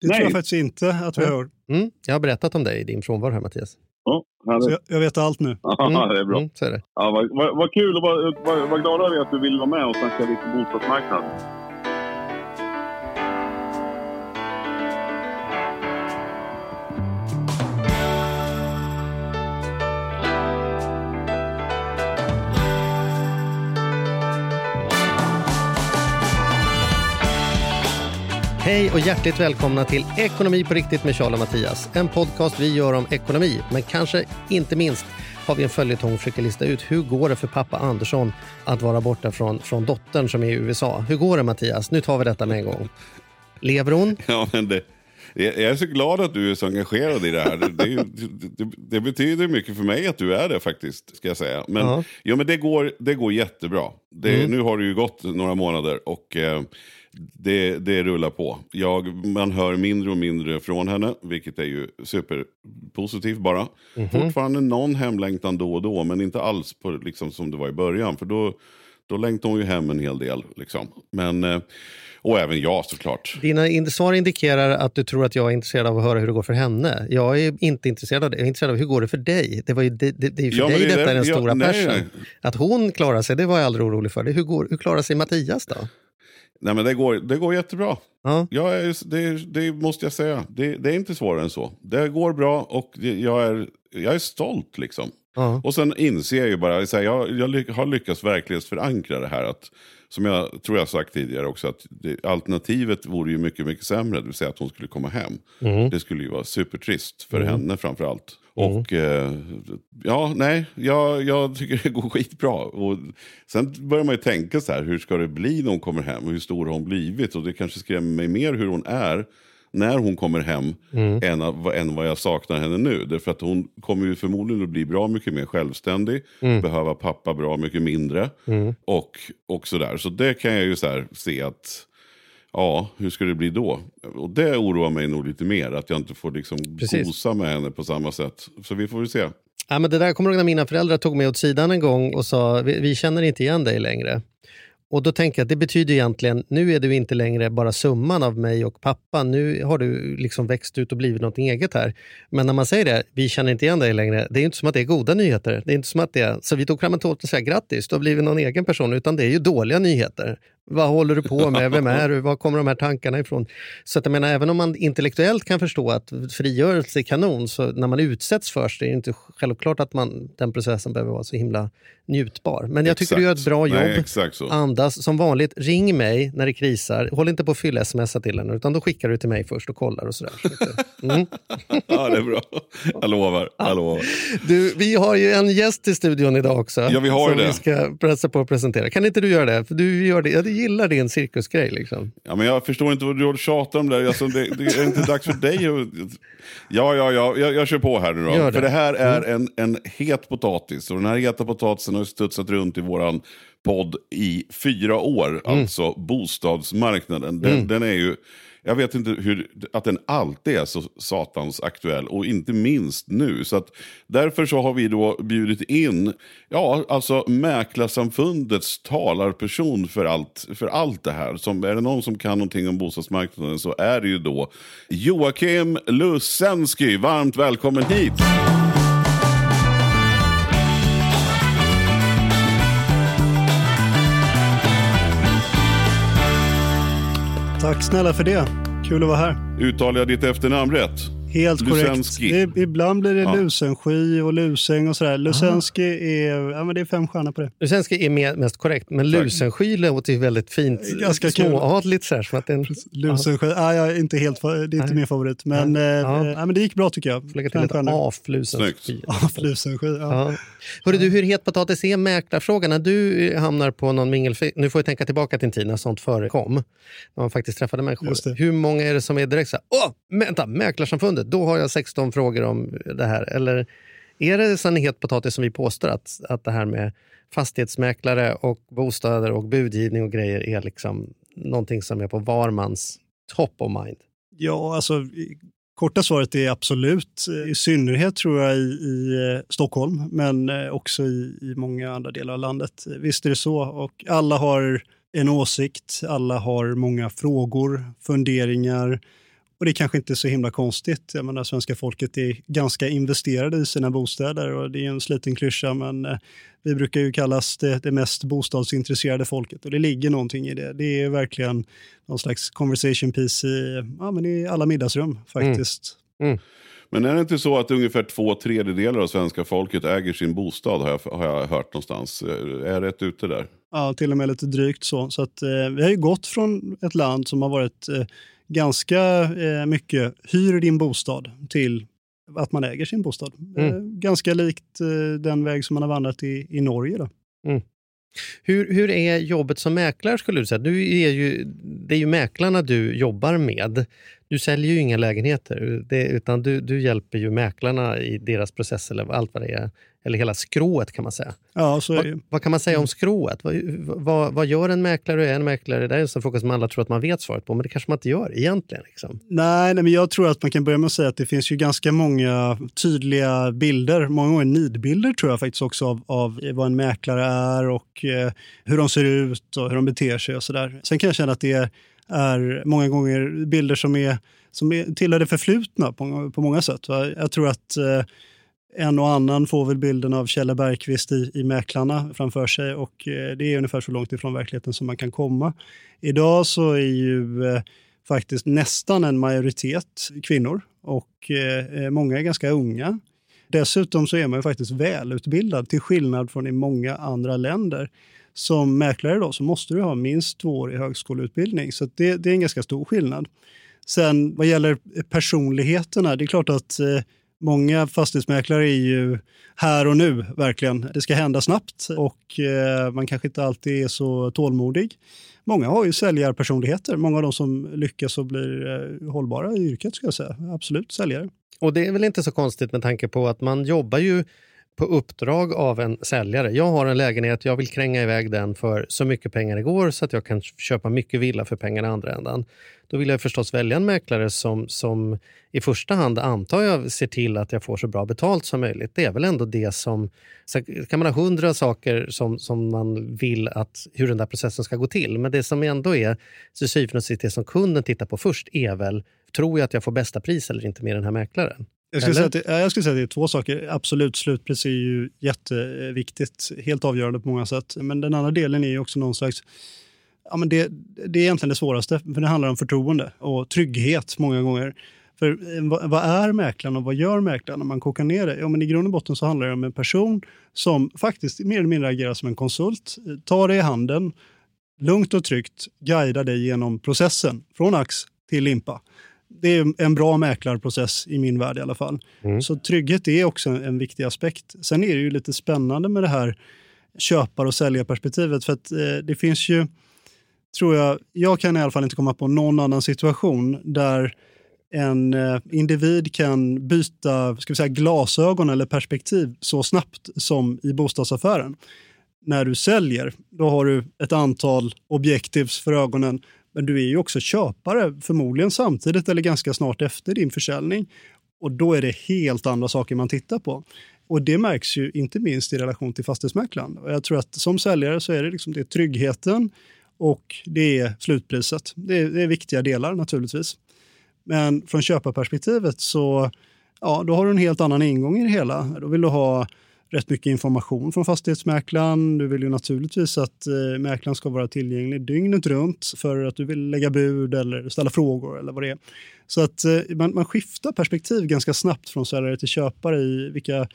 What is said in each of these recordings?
Det tror jag faktiskt inte att vi har. Mm, jag har berättat om dig i din frånvaro här Mattias. Härligt. jag, jag vet allt nu. Ja, det är bra. Mm, så är det. Ja, vad, vad, vad kul och vad, vad, vad glada vi är att du vill vara med och snacka lite bostadsmarknad. Hej och hjärtligt välkomna till Ekonomi på riktigt med Charles och Mattias. En podcast vi gör om ekonomi, men kanske inte minst har vi en följetong och försöker lista ut hur går det för pappa Andersson att vara borta från, från dottern som är i USA. Hur går det Mattias? Nu tar vi detta med en gång. Lever hon? Ja, men det, jag är så glad att du är så engagerad i det här. Det, det, det betyder mycket för mig att du är det faktiskt. Ska jag säga. Men, Ja. ja, men det, går, det går jättebra. Det, Mm. Nu har det ju gått några månader och eh, det, det rullar på. Jag, man hör mindre och mindre från henne, vilket är ju superpositivt bara. Mhm. Fortfarande någon hemlängtan då och då, men inte alls på, liksom, som det var i början. För då, då längtade hon ju hem en hel del. Liksom. Men, eh, och även jag såklart. Dina in- svar indikerar att du tror att jag är intresserad av att höra hur det går för henne. Jag är inte intresserad av det. Jag är intresserad av hur går det för dig. Det, var ju, det, det, det är ju för Ja, dig det detta är den ja, stora persen. nej. Att hon klarar sig, det var jag aldrig orolig för. Det, hur, går, hur klarar sig Mattias då? Nej men det går, det går jättebra. Ja. Jag är, det, det måste jag säga. Det, det är inte svårare än så. Det går bra och jag, är, jag är stolt liksom. Ja. Och sen inser jag ju bara, så här, jag, jag har lyckats verklighetsförankra det här. Att, som jag tror jag sagt tidigare också, att det, alternativet vore ju mycket, mycket sämre. Det vill säga att hon skulle komma hem. Det skulle ju vara supertrist för henne framför allt. Och eh, ja, nej, jag, jag tycker det går skitbra. Och sen börjar man ju tänka så här, hur ska det bli när hon kommer hem? Hur stor har hon blivit? Och det kanske skrämmer mig mer hur hon är när hon kommer hem än, av- än vad jag saknar henne nu. Därför att hon kommer ju förmodligen att bli bra mycket mer självständig, behöva pappa bra mycket mindre och, och sådär. Så det kan jag ju så här se att Ja, hur ska det bli då? Och det oroar mig nog lite mer, att jag inte får liksom Precis. gosa med henne på samma sätt. Så vi får väl se. Ja, men det där kommer jag ihåg när mina föräldrar tog mig åt sidan en gång och sa vi, vi känner inte igen dig längre. Och då tänker jag att det betyder egentligen, nu är du inte längre bara summan av mig och pappa, nu har du liksom växt ut och blivit något eget här. Men när man säger det, vi känner inte igen dig längre, det är inte som att det är goda nyheter. Det är inte som att det är, så vi tog fram en tårta och säga grattis, du har blivit någon egen person, utan det är ju dåliga nyheter. Vad håller du på med? Vem är du? Var kommer de här tankarna ifrån? Så att jag menar, även om man intellektuellt kan förstå att frigörelse är kanon, så när man utsätts för det är det inte självklart att man, den processen behöver vara så himla njutbar. Men jag tycker du gör ett bra jobb. Nej, exakt. Andas som vanligt. Ring mig när det krisar. Håll inte på att fylla sms till henne, utan då skickar du till mig först och kollar och sådär. Mm. Ja, det är bra. Jag lovar. Jag lovar. Du, vi har ju en gäst i studion idag också. Ja, vi har som det. vi ska pressa på att presentera. Kan inte du göra det? För du gör det. Jag gillar din cirkusgrej. Liksom. Ja, men jag förstår inte vad du tjatar om där. Alltså, det, det är inte dags för dig att... Ja, ja, ja. Jag, jag kör på här nu då. Det. Mm. För det här är en, en het potatis. Och den här heta potatisen har studsat runt i våran podd i fyra år. Mm. Alltså bostadsmarknaden. Den, den är ju... Jag vet inte hur, att den alltid är så satans aktuell och inte minst nu. Så att därför så har vi då bjudit in, ja alltså Mäklarsamfundets talarperson för allt, för allt det här. Som, är det någon som kan någonting om bostadsmarknaden så är det ju då Joakim Lusensky. Varmt välkommen hit! Tack snälla för det. Kul att vara här. Uttalar jag ditt efternamn rätt? Helt korrekt. Lusensky. Det, ibland blir det Ja. Lusensky och Luseng och sådär. Lusensky är, ja, men det är fem stjärnor på det. Lusenski är mer, mest korrekt, men Lusensky låter ju väldigt fint. Ganska kul. Småadligt så här, som att det är en, Lusensky, ja. inte helt, det är inte min favorit. Men, eh, Ja. ja, men det gick bra tycker jag. lägga till ett af Lusensky. Snyggt. Ja, Lusensky, ja. Hörru du, hur het potatis är mäklarfrågan? När du eh, hamnar på någon mingel... Nu får jag tänka tillbaka till en tid när sånt förekom. När man faktiskt träffade människor. Hur många är det som är direkt så här, åh, vänta, Mäklarsamfundet, då har jag 16 frågor om det här. Eller är det sån het potatis som vi påstår att, att det här med fastighetsmäklare och bostäder och budgivning och grejer är liksom någonting som är på var mans top of mind? Ja, alltså korta svaret är absolut. Eh, I synnerhet tror jag i, i eh, Stockholm, men eh, också i, i många andra delar av landet. Visst är det så. Och alla har en åsikt, alla har många frågor, funderingar. Och det är kanske inte är så himla konstigt. Jag menar, svenska folket är ganska investerade i sina bostäder och det är en sliten klyscha men eh, vi brukar ju kallas det, det mest bostadsintresserade folket och det ligger någonting i det. Det är verkligen någon slags conversation piece i, ja, men i alla middagsrum faktiskt. Mm. Men är det inte så att ungefär två tredjedelar av svenska folket äger sin bostad har jag, har jag hört någonstans? Är jag rätt ute där? Ja, till och med lite drygt så. Så att, eh, vi har ju gått från ett land som har varit eh, ganska eh, mycket hyr din bostad till att man äger sin bostad. Mm. Eh, ganska likt eh, den väg som man har vandrat i, i Norge. Då. Hur, hur är jobbet som mäklare skulle du säga? Du är ju, det är ju mäklarna du jobbar med. Du säljer ju inga lägenheter det, utan du, du hjälper ju mäklarna i deras process eller allt vad det är. Eller hela skrået kan man säga. Ja, så. Vad, vad kan man säga om skrået? Vad, vad, vad gör en mäklare och är en mäklare? Det är en sån fråga som alla tror att man vet svaret på, men det kanske man inte gör egentligen. Liksom. Nej, nej, men jag tror att man kan börja med att säga att det finns ju ganska många tydliga bilder, många gånger nidbilder tror jag faktiskt också av, av vad en mäklare är och eh, hur de ser ut och hur de beter sig och sådär. Sen kan jag känna att det är, är många gånger bilder som, är, som är, tillhör det förflutna på, på många sätt. Va? Jag tror att eh, en och annan får väl bilden av Kjelle Bergqvist i, i Mäklarna framför sig och eh, det är ungefär så långt ifrån verkligheten som man kan komma. Idag så är ju eh, faktiskt nästan en majoritet kvinnor och eh, många är ganska unga. Dessutom så är man ju faktiskt välutbildad till skillnad från i många andra länder. Som mäklare då så måste du ha minst två år i högskoleutbildning så det, det är en ganska stor skillnad. Sen vad gäller personligheterna, det är klart att eh, Många fastighetsmäklare är ju här och nu, verkligen. Det ska hända snabbt och eh, man kanske inte alltid är så tålmodig. Många har ju säljarpersonligheter. Många av de som lyckas och blir eh, hållbara i yrket, ska jag säga. Absolut säljare. Och det är väl inte så konstigt med tanke på att man jobbar ju på uppdrag av en säljare. Jag har en lägenhet, jag vill kränga iväg den för så mycket pengar det går så att jag kan köpa mycket villa för pengarna i andra ändan. Då vill jag förstås välja en mäklare som, som i första hand antar jag ser till att jag får så bra betalt som möjligt. Det är väl ändå det som... Så kan man ha hundra saker som, som man vill att hur den där processen ska gå till. Men det som ändå är till syvende och sist det som kunden tittar på först är väl, tror jag att jag får bästa pris eller inte med den här mäklaren? Jag skulle, säga att det, jag skulle säga att det är två saker. Absolut, slutpris är ju jätteviktigt, helt avgörande på många sätt. Men den andra delen är ju också någon slags Ja, men det, det är egentligen det svåraste, för det handlar om förtroende och trygghet många gånger. För eh, vad, vad är mäklaren och vad gör mäklaren när man kokar ner det? Ja, men I grund och botten så handlar det om en person som faktiskt mer eller mindre agerar som en konsult, tar dig i handen, lugnt och tryggt guidar dig genom processen från ax till limpa. Det är en bra mäklarprocess i min värld i alla fall. Mm. Så trygghet är också en viktig aspekt. Sen är det ju lite spännande med det här köpar och säljarperspektivet för att eh, det finns ju tror jag, jag kan i alla fall inte komma på någon annan situation där en eh, individ kan byta ska vi säga, glasögon eller perspektiv så snabbt som i bostadsaffären. När du säljer, då har du ett antal objektivs för ögonen, men du är ju också köpare, förmodligen samtidigt eller ganska snart efter din försäljning. Och då är det helt andra saker man tittar på. Och det märks ju inte minst i relation till fastighetsmäklaren. Och jag tror att som säljare så är det, liksom det tryggheten, och det är slutpriset. Det är, det är, viktiga delar naturligtvis. Men från köparperspektivet så ja, då har du en helt annan ingång i det hela. Då vill du ha rätt mycket information från fastighetsmäklaren. Du vill ju naturligtvis att eh, mäklaren ska vara tillgänglig dygnet runt för att du vill lägga bud eller ställa frågor eller vad det är. Så att eh, man, man skiftar perspektiv ganska snabbt från säljare till köpare i vilka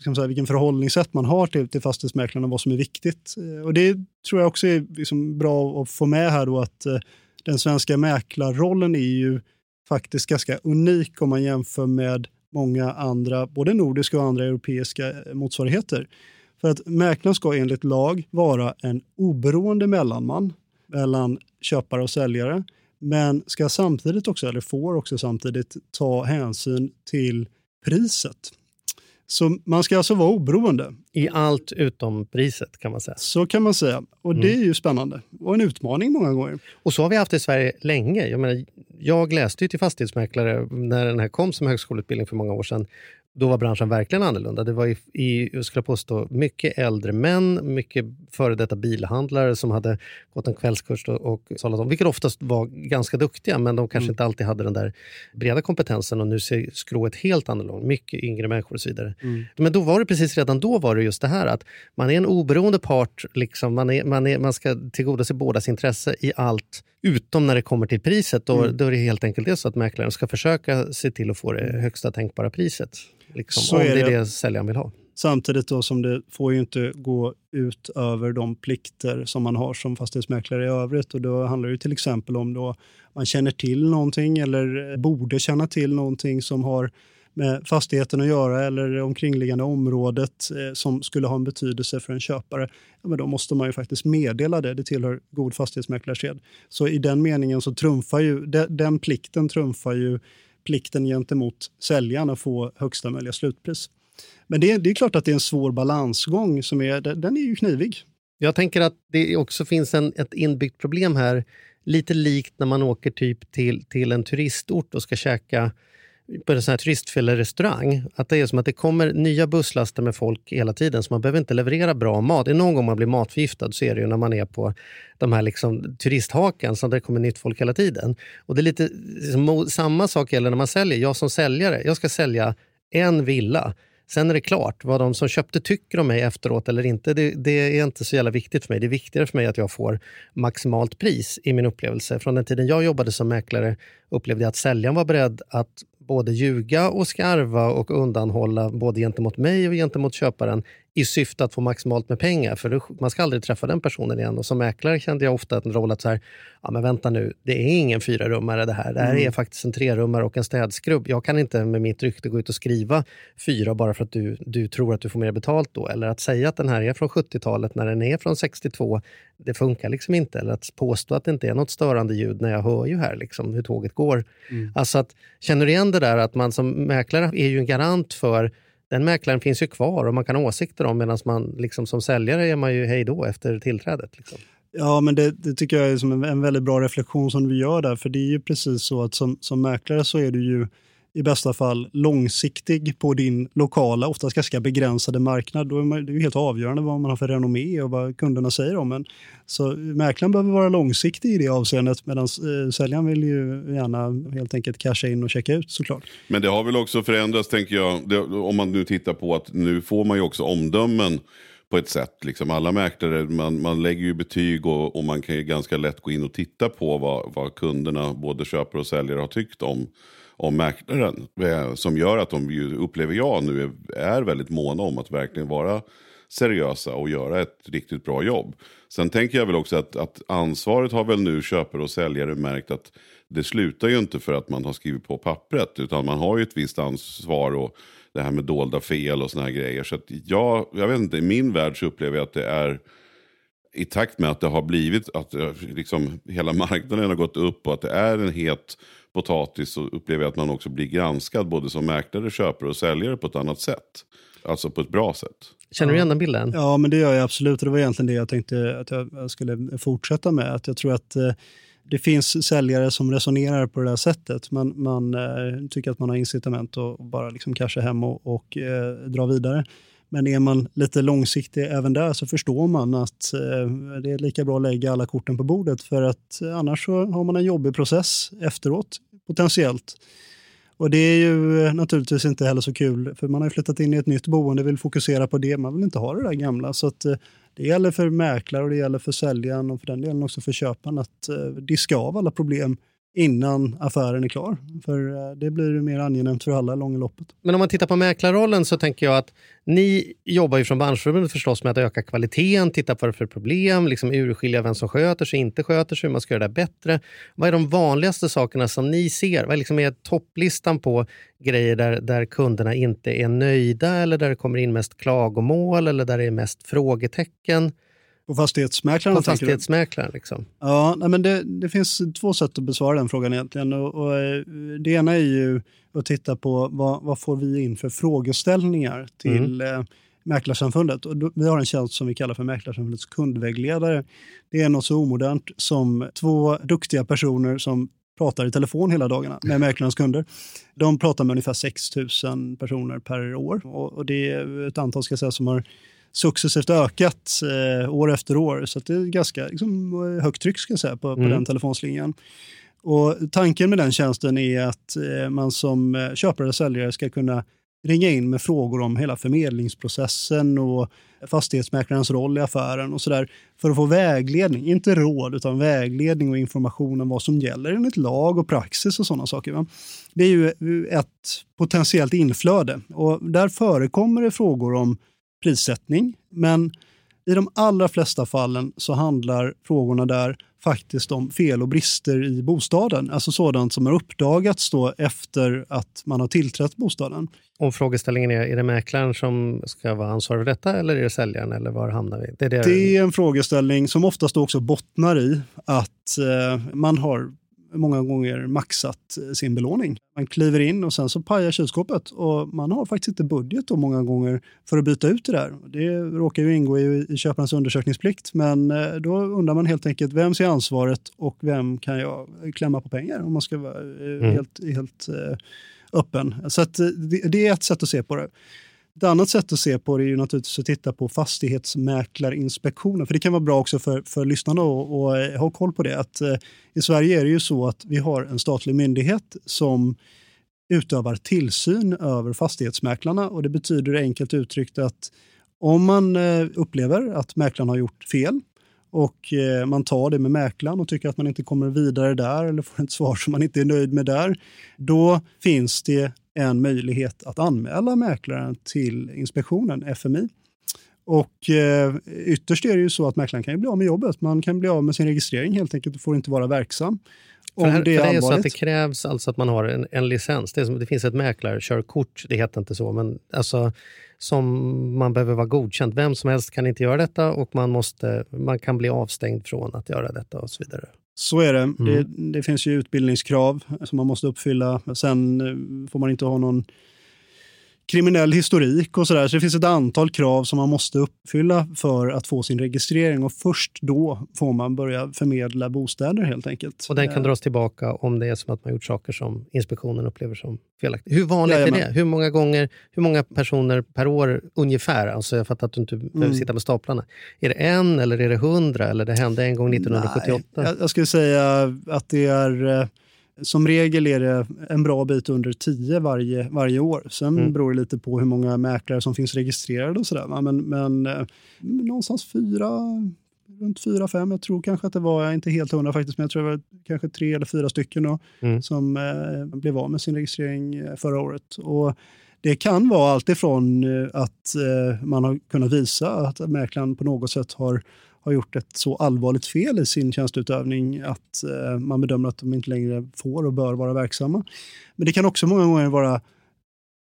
ska man säga, vilken förhållningssätt man har till, till fastighetsmäklaren och vad som är viktigt. Eh, och det tror jag också är liksom bra att få med här då att eh, den svenska mäklarrollen är ju faktiskt ganska unik om man jämför med många andra, både nordiska och andra europeiska eh, motsvarigheter. För att mäklaren ska enligt lag vara en oberoende mellanman mellan köpare och säljare, Men ska samtidigt också, eller får också samtidigt, ta hänsyn till priset. Så man ska alltså vara oberoende. I allt utom priset kan man säga. Så kan man säga. Och det är ju spännande. Och en utmaning många gånger. Och så har vi haft det i Sverige länge. Jag, menar, jag läste ju till fastighetsmäklare när den här kom som högskoleutbildning för många år sedan. Då var branschen verkligen annorlunda. Det var i, i jag skulle påstå, mycket äldre män, mycket före detta bilhandlare som hade gått en kvällskurs och, och sållat om, vilket oftast var ganska duktiga, men de kanske inte alltid hade den där breda kompetensen och nu ser skrået helt annorlunda Mycket yngre människor och så vidare. Men då var det precis redan då var det just det här att man är en oberoende part, liksom, man, är, man, är, man ska tillgodose bådas intresse i allt utom när det kommer till priset. Då, då är det helt enkelt det så att mäklaren ska försöka se till att få det högsta tänkbara priset. Liksom, Så om är det är det. säljaren vill ha. Samtidigt då som det får ju inte gå ut över de plikter som man har som fastighetsmäklare i övrigt. Och då handlar det till exempel om då man känner till någonting eller borde känna till någonting som har med fastigheten att göra eller omkringliggande området eh, som skulle ha en betydelse för en köpare, ja, men då måste man ju faktiskt meddela det. Det tillhör god fastighetsmäklarsed. Så i den meningen så trumfar ju, de, den plikten trumfar ju plikten gentemot säljaren att få högsta möjliga slutpris. Men det, är- det är klart att det är en svår balansgång som är, den den är ju knivig. Jag tänker att det också finns en, ett inbyggt problem här. Lite likt när man åker typ till, till en turistort och ska käka på en sån här turistfälle-restaurang. Att det är som att det kommer nya busslaster med folk hela tiden, så man behöver inte leverera bra mat. Det är någon gång man blir matförgiftad så är det ju när man är på de här liksom turisthaken, så det kommer nytt folk hela tiden. Och det är lite liksom, samma sak gäller när man säljer. Jag som säljare, jag ska sälja en villa. Sen är det klart, vad de som köpte tycker om mig efteråt eller inte, det, det är inte så jävla viktigt för mig. Det är viktigare för mig att jag får maximalt pris i min upplevelse. Från den tiden jag jobbade som mäklare upplevde jag att säljaren var beredd att både ljuga och skarva och undanhålla både gentemot mig och gentemot köparen i syfte att få maximalt med pengar. För man ska aldrig träffa den personen igen. Och som mäklare kände jag ofta en roll att så här, ja men vänta nu, det är ingen fyrarummare det här. Det här är faktiskt en trerummare och en städskrubb. Jag kan inte med mitt rykte gå ut och skriva fyra bara för att du, du tror att du får mer betalt då. Eller att säga att den här är från 70-talet när den är från 62. Det funkar liksom inte. Eller att påstå att det inte är något störande ljud när jag hör ju här liksom hur tåget går. Alltså att, känner du igen det där att man som mäklare är ju en garant för den mäklaren finns ju kvar och man kan ha åsikter om medan man liksom som säljare är man ju hej då efter tillträdet. Liksom. Ja, men det, det tycker jag är som en, en väldigt bra reflektion som du gör där. För det är ju precis så att som, som mäklare så är du ju i bästa fall långsiktig på din lokala, oftast ganska begränsade marknad. Då är man, det är ju helt avgörande vad man har för renommé och vad kunderna säger om en. Så mäklaren behöver vara långsiktig i det avseendet medan eh, säljaren vill ju gärna helt enkelt casha in och checka ut såklart. Men det har väl också förändrats, tänker jag, det, om man nu tittar på att nu får man ju också omdömen på ett sätt. Liksom alla mäklare, man, man lägger ju betyg och, och man kan ju ganska lätt gå in och titta på vad, vad kunderna, både köpare och säljare, har tyckt om, om mäklaren. Eh, som gör att de, ju, upplever jag nu, är, väldigt måna om att verkligen vara seriösa och göra ett riktigt bra jobb. Sen tänker jag väl också att, att ansvaret har väl nu köpare och säljare märkt att det slutar ju inte för att man har skrivit på pappret. Utan man har ju ett visst ansvar och det här med dolda fel och såna här grejer. Så att jag, jag vet inte, i min värld så upplever jag att det är i takt med att det har blivit, att eh, liksom, hela marknaden har gått upp och att det är en het potatis så upplever jag att man också blir granskad både som mäklare, köpare och säljare på ett annat sätt. Alltså på ett bra sätt. Känner du igen den bilden? Ja, men det gör jag absolut. Och det var egentligen det jag tänkte att jag jag skulle fortsätta med. Att jag tror att eh, det finns säljare som resonerar på det där sättet. Man, man eh, tycker att man har incitament att bara liksom casha hem och, och eh, dra vidare. Men är man lite långsiktig även där så förstår man att eh, det är lika bra att lägga alla korten på bordet för att eh, annars så har man en jobbig process efteråt, potentiellt. Och det är ju eh, naturligtvis inte heller så kul, för man har ju flyttat in i ett nytt boende, vill fokusera på det, man vill inte ha det där gamla. Så att, det gäller för mäklare och det gäller för säljaren och för den delen också för köparen att diska av alla problem innan affären är klar. För eh, det blir mer angenämt för alla i långa loppet. Men om man tittar på mäklarrollen så tänker jag att ni jobbar ju från branschförbundet förstås med att öka kvaliteten, titta på vad det är för problem, liksom urskilja vem som sköter sig, inte sköter sig, hur man ska göra det bättre. Vad är de vanligaste sakerna som ni ser? Vad är, liksom är topplistan på grejer där, där kunderna inte är nöjda eller där det kommer in mest klagomål eller där det är mest frågetecken? På fastighetsmäklaren? På fastighetsmäklaren liksom. Ja, nej, men det, det finns två sätt att besvara den frågan egentligen. Och, och, eh, det ena är ju att titta på vad, vad får vi in för frågeställningar till eh, Mäklarsamfundet. Och då, vi har en tjänst som vi kallar för Mäklarsamfundets kundvägledare. Det är något så omodernt som två duktiga personer som pratar i telefon hela dagarna med mäklarnas kunder. De pratar med ungefär 6 000 personer per år och, och det är ett antal ska säga, som har successivt ökat eh, år efter år. Så det är ganska liksom, högt tryck ska jag säga, på, på Mm. den telefonslingan. Och tanken med den tjänsten är att eh, man som eh, köpare eller säljare ska kunna ringa in med frågor om hela förmedlingsprocessen och fastighetsmäklarens roll i affären och sådär för att få vägledning, inte råd utan vägledning och information om vad som gäller enligt lag och praxis och sådana saker. Va? Det är ju ett potentiellt inflöde och där förekommer det frågor om prissättning men i de allra flesta fallen så handlar frågorna där faktiskt om fel och brister i bostaden. Alltså sådant som har uppdagats då efter att man har tillträtt bostaden. Och frågeställningen är, är det mäklaren som ska vara ansvarig för detta eller är det säljaren eller var hamnar vi? Det är det, Det är en frågeställning som oftast också bottnar i att eh, man har många gånger maxat eh, sin belåning. Man kliver in och sen så pajar kylskåpet och man har faktiskt inte budget då många gånger för att byta ut det där. Det råkar ju ingå i, i köparens undersökningsplikt men eh, då undrar man helt enkelt vem ser ansvaret och vem kan jag klämma på pengar om man ska vara eh, helt, helt eh, öppen. Så det, det är ett sätt att se på det. Ett annat sätt att se på det är ju naturligtvis att titta på fastighetsmäklarinspektionen. För det kan vara bra också för, för lyssnarna att och, eh, ha koll på det. Att, eh, I Sverige är det ju så att vi har en statlig myndighet som utövar tillsyn över fastighetsmäklarna. Och det betyder enkelt uttryckt att om man eh, upplever att mäklaren har gjort fel och eh, man tar det med mäklaren och tycker att man inte kommer vidare där eller får ett svar som man inte är nöjd med där, då finns det en möjlighet att anmäla mäklaren till inspektionen, FMI. Och eh, ytterst är det ju så att mäklaren kan ju bli av med jobbet. Man kan bli av med sin registrering helt enkelt och får inte vara verksam. För här, Om det är för det är så att det krävs alltså att man har en, en licens. Det, som, det finns ett mäklarkörkort, det heter inte så, men alltså, som man behöver vara godkänd. Vem som helst kan inte göra detta och man, måste, man kan bli avstängd från att göra detta och så vidare. Så är det. Mm. det. Det finns ju utbildningskrav som man måste uppfylla. Sen eh, får man inte ha någon kriminell historik och sådär. Så det finns ett antal krav som man måste uppfylla för att få sin registrering och först då får man börja förmedla bostäder helt enkelt. Och den kan Eh, dras tillbaka om det är som att man gjort saker som inspektionen upplever som felaktigt. Hur vanligt är Jajamän. det? Hur många gånger, hur många personer per år ungefär? Alltså jag fattar att du inte behöver Mm. sitta med staplarna. Är det en eller är det hundra eller det hände en gång 1978? Nej, jag, jag skulle säga att det är eh, som regel är det en bra bit under 10 varje, varje år. Sen Mm. beror det lite på hur många mäklare som finns registrerade och sådär. Men, men eh, någonstans fyra, runt fyra, fem. Jag tror kanske att det var, jag är inte helt hundra faktiskt, men jag tror det var kanske tre eller fyra stycken då, Mm. som eh, blev av med sin registrering eh, förra året. Och det kan vara allt ifrån eh, att eh, man har kunnat visa att mäklaren på något sätt har har gjort ett så allvarligt fel i sin tjänsteutövning att eh, man bedömer att de inte längre får och bör vara verksamma. Men det kan också många gånger vara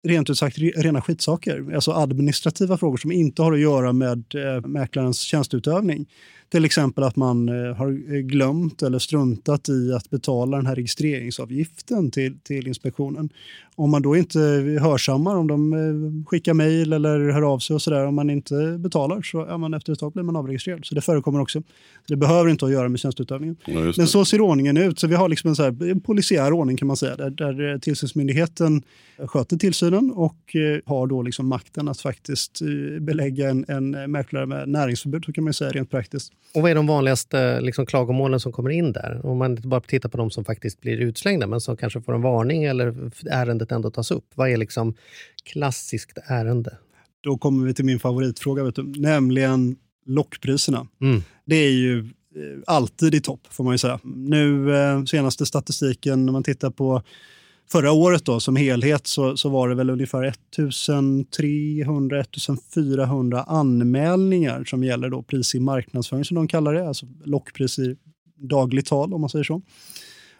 rent ut sagt rena skitsaker, alltså administrativa frågor som inte har att göra med eh, mäklarens tjänsteutövning. Till exempel att man eh, har glömt eller struntat i att betala den här registreringsavgiften till, till inspektionen. Om man då inte hörsammar, om de eh, skickar mejl eller hör av sig och sådär, om man inte betalar så är man efter ett tag blir man avregistrerad. Så det förekommer också. Det behöver inte att göra med tjänsteutövningen. Ja, Men så ser ordningen ut. Så vi har liksom en, så här, polisiär ordning kan man säga, där, där eh, tillsynsmyndigheten sköter tillsynen och eh, har då liksom makten att faktiskt eh, belägga en, en mäklare med näringsförbud, så kan man säga rent praktiskt. Och vad är de vanligaste liksom, klagomålen som kommer in där? Om man inte bara tittar på de som faktiskt blir utslängda men som kanske får en varning eller ärendet ändå tas upp. Vad är liksom klassiskt ärende? Då kommer vi till min favoritfråga, vet du, nämligen lockpriserna. Mm. Det är ju eh, alltid i topp får man ju säga. Nu eh, senaste statistiken när man tittar på förra året då som helhet så, så var det väl ungefär 1300-1400 anmälningar som gäller då pris i marknadsföring som de kallar det, alltså lockpris i dagligt tal om man säger så.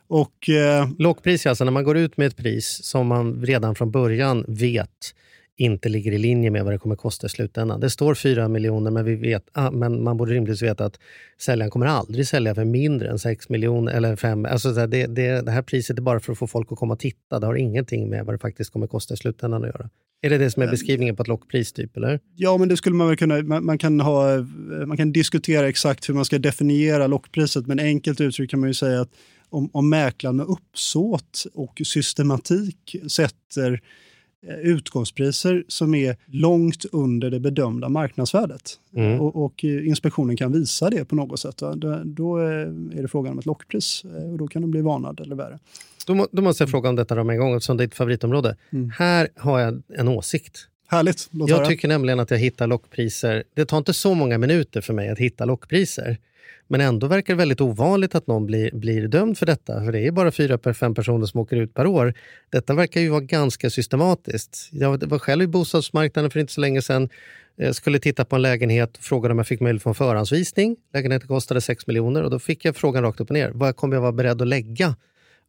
Och eh, Lockpris är alltså när man går ut med ett pris som man redan från början vet inte ligger i linje med vad det kommer kosta i slutändan. Det står 4 miljoner, men, vi vet, ah, men man borde rimligtvis veta att säljaren kommer aldrig sälja för mindre än 6 miljoner eller 5. Alltså det, det, det här priset är bara för att få folk att komma och titta. Det har ingenting med vad det faktiskt kommer kosta i slutändan att göra. Är det det som är beskrivningen på ett lockpris? Typ, eller? Ja, men det skulle man väl kunna... Man, man, kan ha, man kan diskutera exakt hur man ska definiera lockpriset, men enkelt uttryckt kan man ju säga att om, om mäklaren med uppsåt och systematik sätter eh, utgångspriser som är långt under det bedömda marknadsvärdet mm. och, och, inspektionen kan visa det på något sätt, då, då, är det frågan om ett lockpris eh, och då kan det bli varnad eller värre. Då, då måste jag fråga om detta med en gång, eftersom det är ditt favoritområde. Mm. Här har jag en åsikt. Härligt. Jag höra. tycker nämligen att jag hittar lockpriser. Det tar inte så många minuter för mig att hitta lockpriser. Men ändå verkar det väldigt ovanligt att någon blir, blir dömd för detta. För det är bara fyra, fem personer som åker ut per år. Detta verkar ju vara ganska systematiskt. Jag var själv i bostadsmarknaden för inte så länge sedan. Jag skulle titta på en lägenhet och frågade om jag fick möjlighet få en förhandsvisning. Lägenheten kostade 6 miljoner och då fick jag frågan rakt upp och ner. Vad kommer jag vara beredd att lägga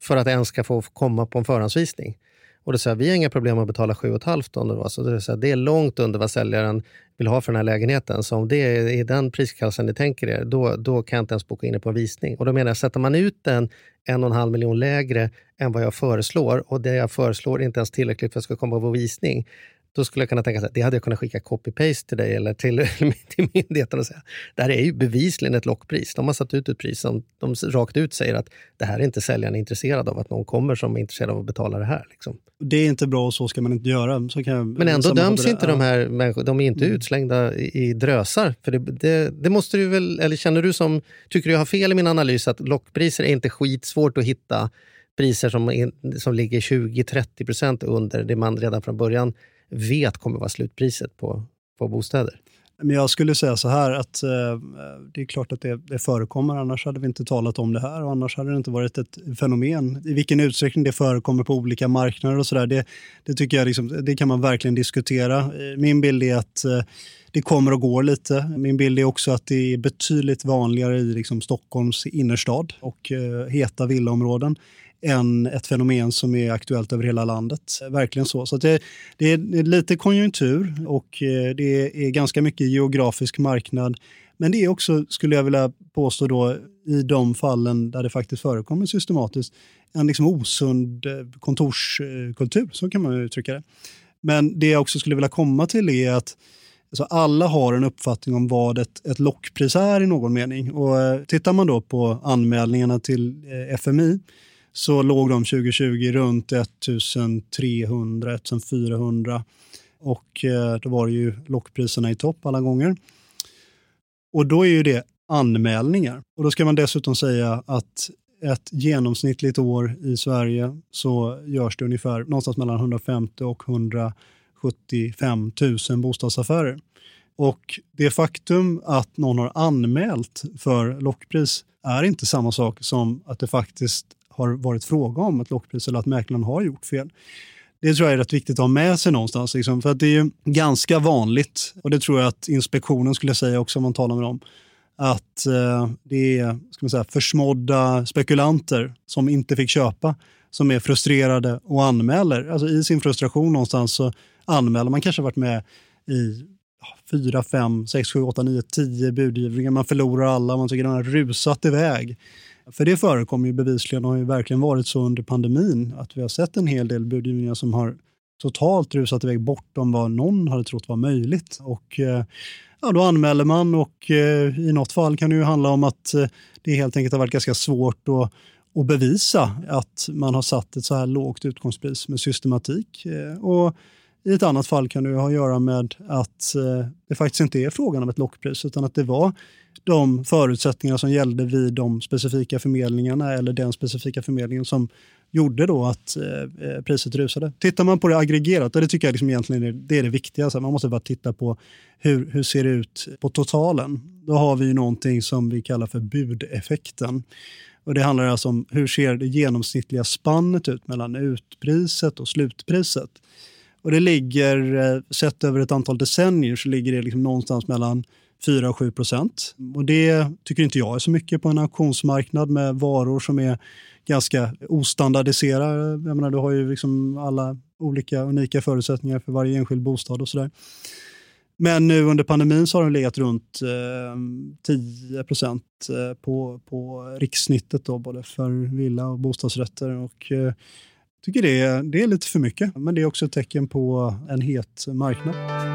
för att ens ska få komma på en förhandsvisning? Och då sa jag, vi har inga problem att betala 7,5 om det var så. Det är, det är långt under vad säljaren vill ha för den här lägenheten. Så om det är i den prisklassen ni tänker er, då, då kan jag inte ens boka in det på en visning. Och då menar jag, sätter man ut den en och en halv miljon lägre än vad jag föreslår och det jag föreslår är inte ens tillräckligt för att jag ska komma på visning, då skulle jag kunna tänka att det hade jag kunnat skicka copy-paste till dig eller till, till myndigheten och säga det här är ju bevisligen ett lockpris. De har satt ut ett pris som de rakt ut säger att det här är inte säljaren intresserad av, att någon kommer som är intresserad av att betala det här. Liksom. Det är inte bra och så ska man inte göra. Så kan Men ändå döms inte de här människorna, de är inte mm. utslängda i, i drösar. För det, det, det, måste du väl, eller känner du som, tycker du jag har fel i min analys att lockpriser är inte skitsvårt att hitta priser som, som ligger 20-30 procent under det man redan från början vet kommer vara slutpriset på, på bostäder? Men jag skulle säga så här att eh, det är klart att det, det, förekommer, annars hade vi inte talat om det här och annars hade det inte varit ett fenomen. I vilken utsträckning det förekommer på olika marknader och sådär, det, det tycker jag liksom, det kan man verkligen diskutera. Eh, min bild är att eh, det kommer och går lite. Min bild är också att det är betydligt vanligare i liksom Stockholms innerstad och eh, heta villaområden än ett fenomen som är aktuellt över hela landet. Verkligen så. Så det, det, är lite konjunktur och eh, det är ganska mycket geografisk marknad. Men det är också, skulle jag vilja påstå, då, i de fallen där det faktiskt förekommer systematiskt, en liksom osund eh, kontorskultur, så kan man uttrycka det. Men det jag också skulle vilja komma till är att alltså alla har en uppfattning om vad ett, ett lockpris är i någon mening. Och eh, tittar man då på anmälningarna till eh, FMI så låg de 2020 runt 1300-1400 och eh, då var det ju lockpriserna i topp alla gånger. Och då är ju det anmälningar. Och då ska man dessutom säga att ett genomsnittligt år i Sverige så görs det ungefär någonstans mellan 150 och 175 000 bostadsaffärer. Och det faktum att någon har anmält för lockpris är inte samma sak som att det faktiskt har varit fråga om ett lockpris eller att mäklaren har gjort fel. Det tror jag är rätt viktigt att ha med sig någonstans. Liksom, för att det är ju ganska vanligt, och det tror jag att inspektionen skulle säga också om man talar med dem, att eh, det är ska man säga, försmådda spekulanter som inte fick köpa, som är frustrerade och anmäler. Alltså I sin frustration någonstans så anmäler man kanske varit med i fyra, fem, sex, sju, åtta, nio, tio budgivningar. Man förlorar alla, man tycker den har rusat iväg. För det förekommer ju bevisligen och har ju verkligen varit så under pandemin att vi har sett en hel del budgivningar som har totalt rusat iväg bortom vad någon hade trott var möjligt. Och, eh, ja, då anmäler man och eh, i något fall kan det ju handla om att eh, det helt enkelt har varit ganska svårt att, och bevisa att man har satt ett så här lågt utgångspris med systematik. Och i ett annat fall kan det ha att göra med att det faktiskt inte är frågan om ett lockpris utan att det var de förutsättningar som gällde vid de specifika förmedlingarna eller den specifika förmedlingen som gjorde då att eh, eh, priset rusade. Tittar man på det aggregerat, och det tycker jag liksom egentligen är det, är det viktiga, man måste bara titta på hur, hur ser det ut på totalen. Då har vi ju någonting som vi kallar för budeffekten. Och det handlar alltså om hur ser det genomsnittliga spannet ut mellan utpriset och slutpriset. Och det ligger, eh, sett över ett antal decennier, så ligger det liksom någonstans mellan 4-7 procent. Och det tycker inte jag är så mycket på en auktionsmarknad med varor som är ganska ostandardiserade. Jag menar, du har ju liksom alla olika unika förutsättningar för varje enskild bostad och sådär. Men nu under pandemin så har den legat runt eh, 10 procent eh, på, på rikssnittet då, både för villa och bostadsrätter. Och, eh, tycker det är, det är lite för mycket, men det är också ett tecken på en het marknad.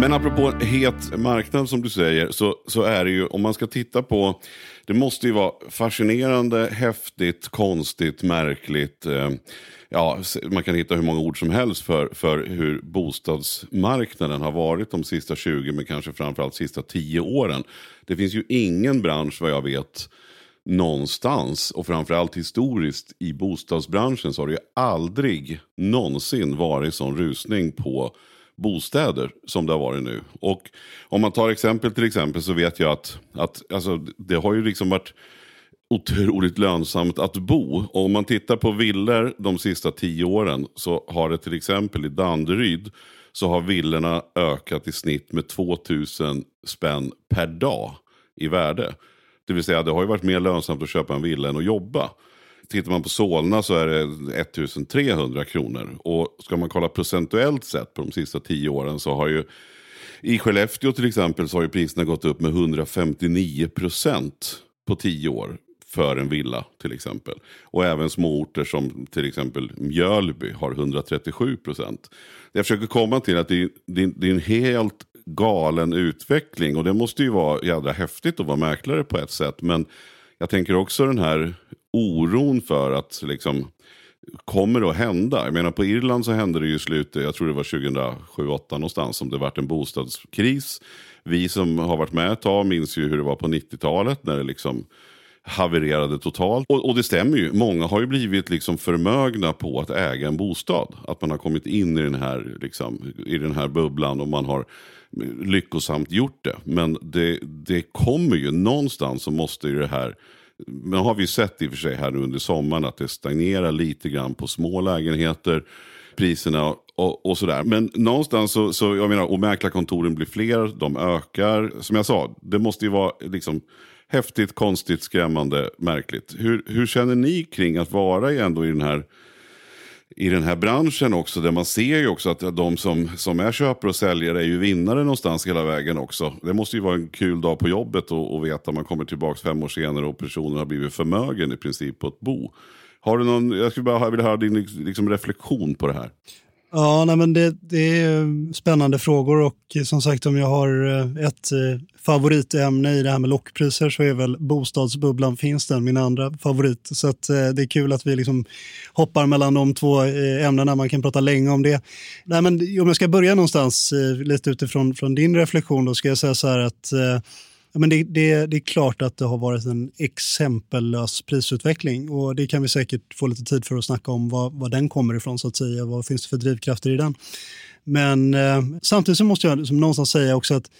Men apropå het marknad som du säger, så, så är det ju, om man ska titta på, det måste ju vara fascinerande, häftigt, konstigt, märkligt. Eh, ja, man kan hitta hur många ord som helst för, för hur bostadsmarknaden har varit de sista 20, men kanske framförallt sista 10 åren. Det finns ju ingen bransch vad jag vet någonstans och framförallt historiskt i bostadsbranschen så har det ju aldrig någonsin varit sån rusning på bostäder som det har varit nu. Och om man tar exempel till exempel så vet jag att, att alltså, det har ju liksom varit otroligt lönsamt att bo. Och om man tittar på villor de sista tio åren så har det till exempel i Danderyd så har villorna ökat i snitt med 2000 spänn per dag i värde. Det vill säga det har ju varit mer lönsamt att köpa en villa än att jobba. Tittar man på Solna så är det 1300 kronor. Och ska man kolla procentuellt sett på de sista tio åren så har ju i Skellefteå till exempel så har ju priserna gått upp med 159 procent på tio år för en villa till exempel. Och även små orter som till exempel Mjölby har 137 procent. Jag försöker komma till att det är, det, är, en helt galen utveckling och det måste ju vara jädra häftigt att vara mäklare på ett sätt. Men jag tänker också den här oron för att liksom kommer det att hända? Jag menar på Irland så hände det ju i slutet, jag tror det var 2007-2008 någonstans, som det vart en bostadskris. Vi som har varit med ett tag minns ju hur det var på 90-talet när det liksom havererade totalt. Och, och det stämmer ju, många har ju blivit liksom förmögna på att äga en bostad. Att man har kommit in i den här, liksom, i den här bubblan och man har lyckosamt gjort det. Men det, det kommer ju någonstans så måste ju det här men har vi sett i och för sig här under sommaren att det stagnerar lite grann på små lägenheter, priserna och, och sådär. Men någonstans så, så jag menar, och mäklarkontoren blir fler, de ökar. Som jag sa, det måste ju vara liksom häftigt, konstigt, skrämmande, märkligt. Hur, hur känner ni kring att vara ändå i den här i den här branschen också, där man ser ju också att de som, som är köpare och säljare är ju vinnare någonstans hela vägen också. Det måste ju vara en kul dag på jobbet och, och veta att man kommer tillbaka fem år senare och personen har blivit förmögen i princip på ett bo. Har du någon, jag skulle bara vilja höra din liksom, reflektion på det här. Ja, nej, men det, det är eh, spännande frågor och eh, som sagt om jag har eh, ett favoritämne i det här med lockpriser så är väl bostadsbubblan finns den min andra favorit. Så att, eh, det är kul att vi liksom hoppar mellan de två ämnena, man kan prata länge om det. Nej, men om jag ska börja någonstans lite utifrån från din reflektion då ska jag säga så här att eh, Ja, men det, det, det är klart att det har varit en exempellös prisutveckling och det kan vi säkert få lite tid för att snacka om vad, vad den kommer ifrån så att säga. Vad finns det för drivkrafter i den? Men eh, samtidigt så måste jag som någonstans säga också att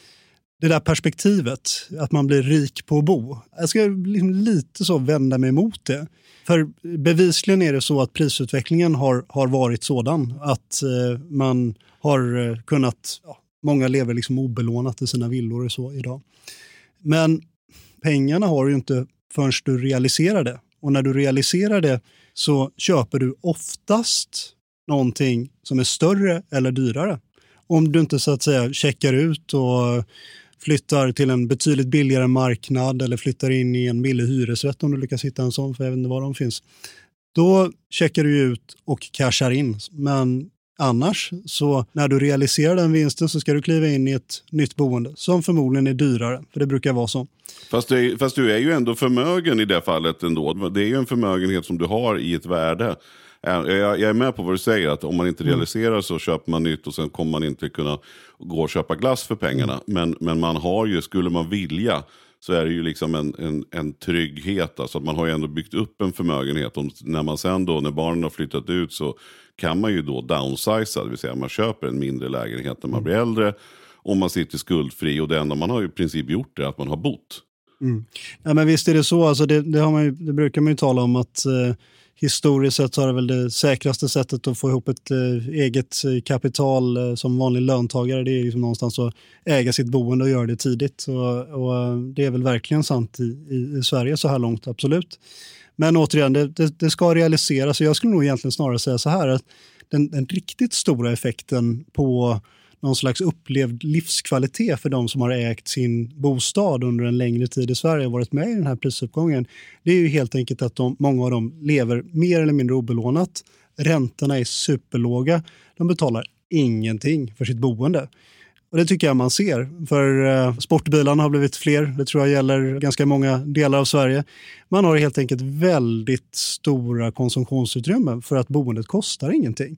det där perspektivet, att man blir rik på att bo. Jag ska liksom lite så vända mig emot det. För bevisligen är det så att prisutvecklingen har, har varit sådan att eh, man har eh, kunnat, ja, många lever liksom obelånat i sina villor och så idag. Men pengarna har du ju inte förrän du realiserar det. Och när du realiserar det så köper du oftast någonting som är större eller dyrare. Om du inte så att säga checkar ut och flyttar till en betydligt billigare marknad eller flyttar in i en billig hyresrätt om du lyckas hitta en sån, för jag vet inte var de finns. Då checkar du ut och cashar in. Men annars, så när du realiserar den vinsten så ska du kliva in i ett nytt boende som förmodligen är dyrare, för det brukar vara så. Fast, det, fast du är ju ändå förmögen i det fallet ändå. Det är ju en förmögenhet som du har i ett värde. Jag, är med på vad du säger, att om man inte Mm. realiserar så köper man nytt och sen kommer man inte kunna gå och köpa glass för pengarna. Men, men man har ju, skulle man vilja, så är det ju liksom en, en, en trygghet. Alltså att man har ju ändå byggt upp en förmögenhet. Och när man sen då, när barnen har flyttat ut så kan man ju då downsiza, det vill säga man köper en mindre lägenhet när man blir äldre. Och man sitter skuldfri och det enda man har i princip gjort är att man har bott. Mm. Ja, men visst är det så. Alltså det, det, har man ju, det brukar man ju tala om att eh, historiskt sett så är det väl det säkraste sättet att få ihop ett eh, eget eh, kapital eh, som vanlig löntagare. Det är liksom någonstans att äga sitt boende och göra det tidigt. Och, och det är väl verkligen sant i, i, i Sverige så här långt, absolut. Men återigen, det, det, det ska realiseras. Jag skulle nog egentligen snarare säga så här att den, den riktigt stora effekten på någon slags upplevd livskvalitet för de som har ägt sin bostad under en längre tid i Sverige och varit med i den här prisuppgången. Det är ju helt enkelt att de, många av dem lever mer eller mindre obelånat. Räntorna är superlåga. De betalar ingenting för sitt boende. Och Det tycker jag man ser, för eh, sportbilarna har blivit fler. Det tror jag gäller ganska många delar av Sverige. Man har helt enkelt väldigt stora konsumtionsutrymmen för att boendet kostar ingenting.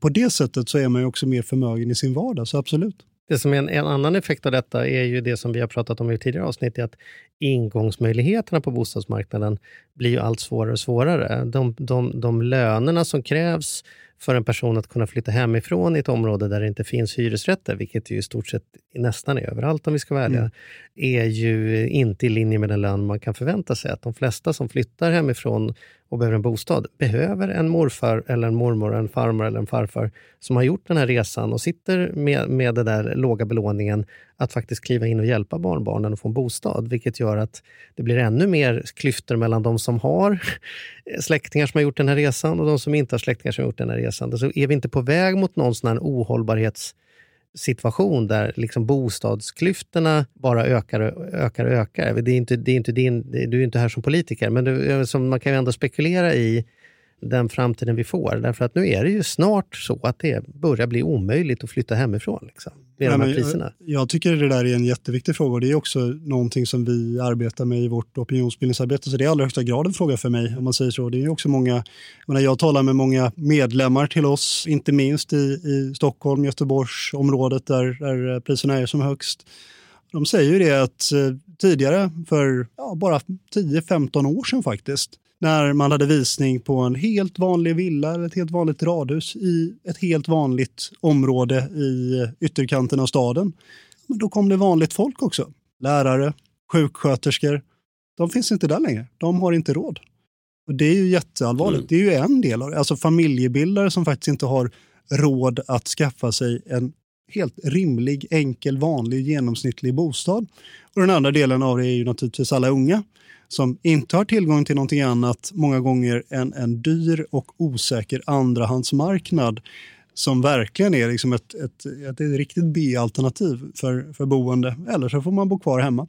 På det sättet så är man ju också mer förmögen i sin vardag, så absolut. Det som är en, en annan effekt av detta är ju det som vi har pratat om i tidigare avsnitt, är att ingångsmöjligheterna på bostadsmarknaden blir ju allt svårare och svårare. De, de, de lönerna som krävs för en person att kunna flytta hemifrån i ett område där det inte finns hyresrätter, vilket ju i stort sett nästan är överallt om vi ska vara ärliga, Mm. är ju inte i linje med den lön man kan förvänta sig. Att de flesta som flyttar hemifrån och behöver en bostad behöver en morfar, eller en mormor, en farmor eller en farfar som har gjort den här resan och sitter med, med den där låga belåningen att faktiskt kliva in och hjälpa barnbarnen att få en bostad. Vilket gör att det blir ännu mer klyftor mellan de som har släktingar som har gjort den här resan och de som inte har släktingar som har gjort den här resan. Så är vi inte på väg mot någon sån här ohållbarhets situation där liksom bostadsklyftorna bara ökar och ökar och ökar. Det är inte, det är inte din, du är inte här som politiker, men det, som man kan ju ändå spekulera i den framtiden vi får. Därför att nu är det ju snart så att det börjar bli omöjligt att flytta hemifrån. Liksom, med Ja, de här priserna. Jag, jag tycker det där är en jätteviktig fråga och det är också någonting som vi arbetar med i vårt opinionsbildningsarbete. Så det är i allra högsta grad en fråga för mig om man säger så. Det är också många, jag, jag talar med många medlemmar till oss, inte minst i, i Stockholm, Göteborgsområdet där, där priserna är som högst. De säger ju det att eh, tidigare, för ja, bara 10-15 år sedan faktiskt, när man hade visning på en helt vanlig villa eller ett helt vanligt radhus i ett helt vanligt område i ytterkanten av staden. Men då kom det vanligt folk också. Lärare, sjuksköterskor. De finns inte där längre. De har inte råd. Och Det är ju jätteallvarligt. Mm. Det är ju en del av det. Alltså familjebildare som faktiskt inte har råd att skaffa sig en helt rimlig, enkel, vanlig, genomsnittlig bostad. Och den andra delen av det är ju naturligtvis alla unga som inte har tillgång till någonting annat många gånger än en dyr och osäker andrahandsmarknad som verkligen är liksom ett, ett, ett, ett riktigt B-alternativ för, för boende. Eller så får man bo kvar hemma.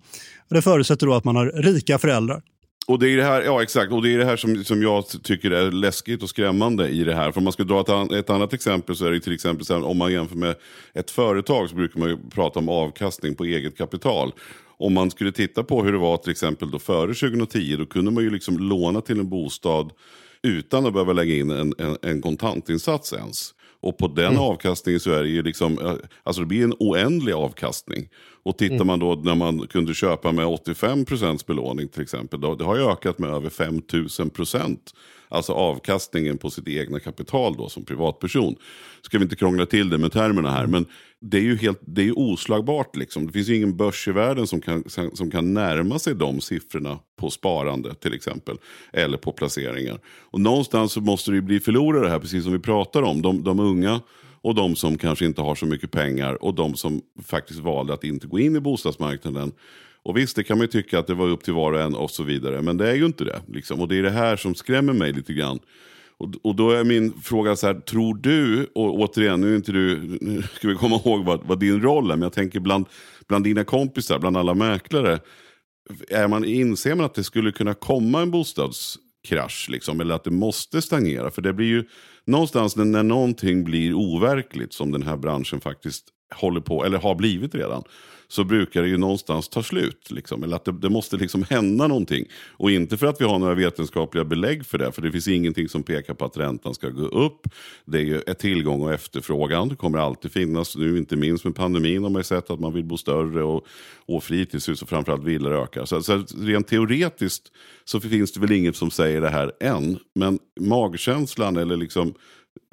Och det förutsätter då att man har rika föräldrar. Och det är det här, ja exakt, och det är det här som, som jag tycker är läskigt och skrämmande i det här. För om man ska dra ett, an, ett annat exempel så är det till exempel så här, om man jämför med ett företag så brukar man ju prata om avkastning på eget kapital. Om man skulle titta på hur det var till exempel då före 2010 då kunde man ju liksom låna till en bostad utan att behöva lägga in en, en, en kontantinsats ens. Och på den avkastningen så är det ju liksom, eh, alltså det blir en oändlig avkastning. Och tittar Mm. man då när man kunde köpa med 85% belåning till exempel. Då, det har ju ökat med över 5000%. Alltså avkastningen på sitt egna kapital då som privatperson. Ska vi inte krångla till det med termerna här. Men det är ju helt, det är oslagbart liksom. Det finns ju ingen börs i världen som kan, som kan närma sig de siffrorna på sparande till exempel. Eller på placeringar. Och någonstans så måste det ju bli förlorare här, precis som vi pratar om. De, de unga och de som kanske inte har så mycket pengar och de som faktiskt valde att inte gå in i bostadsmarknaden. Och visst, det kan man ju tycka att det var upp till var och en och så vidare. Men det är ju inte det. Liksom. Och det är det här som skrämmer mig lite grann. Och, och då är min fråga så här, tror du, och återigen, nu är inte du, nu ska vi komma ihåg vad, vad din roll är, men jag tänker bland, bland dina kompisar, bland alla mäklare, är man, inser man att det skulle kunna komma en bostadskrasch, liksom, eller att det måste stagnera? För det blir ju någonstans när, när någonting blir overkligt, som den här branschen faktiskt håller på, eller har blivit redan, så brukar det ju någonstans ta slut. Liksom. Eller att det, det måste liksom hända någonting. Och inte för att vi har några vetenskapliga belägg för det, för det finns ingenting som pekar på att räntan ska gå upp. Det är ju ett tillgång och efterfrågan, det kommer alltid finnas. Nu inte minst med pandemin har man ju sett att man vill bo större och, och fritidshus och framförallt villor ökar. Så, så rent teoretiskt så finns det väl inget som säger det här än. Men magkänslan eller liksom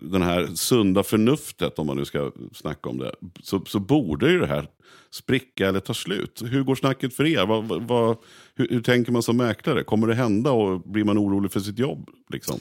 den här sunda förnuftet, om man nu ska snacka om det, så, så borde ju det här spricka eller ta slut. Hur går snacket för er? Vad, vad, hur, hur tänker man som mäklare? Kommer det hända och blir man orolig för sitt jobb? Liksom?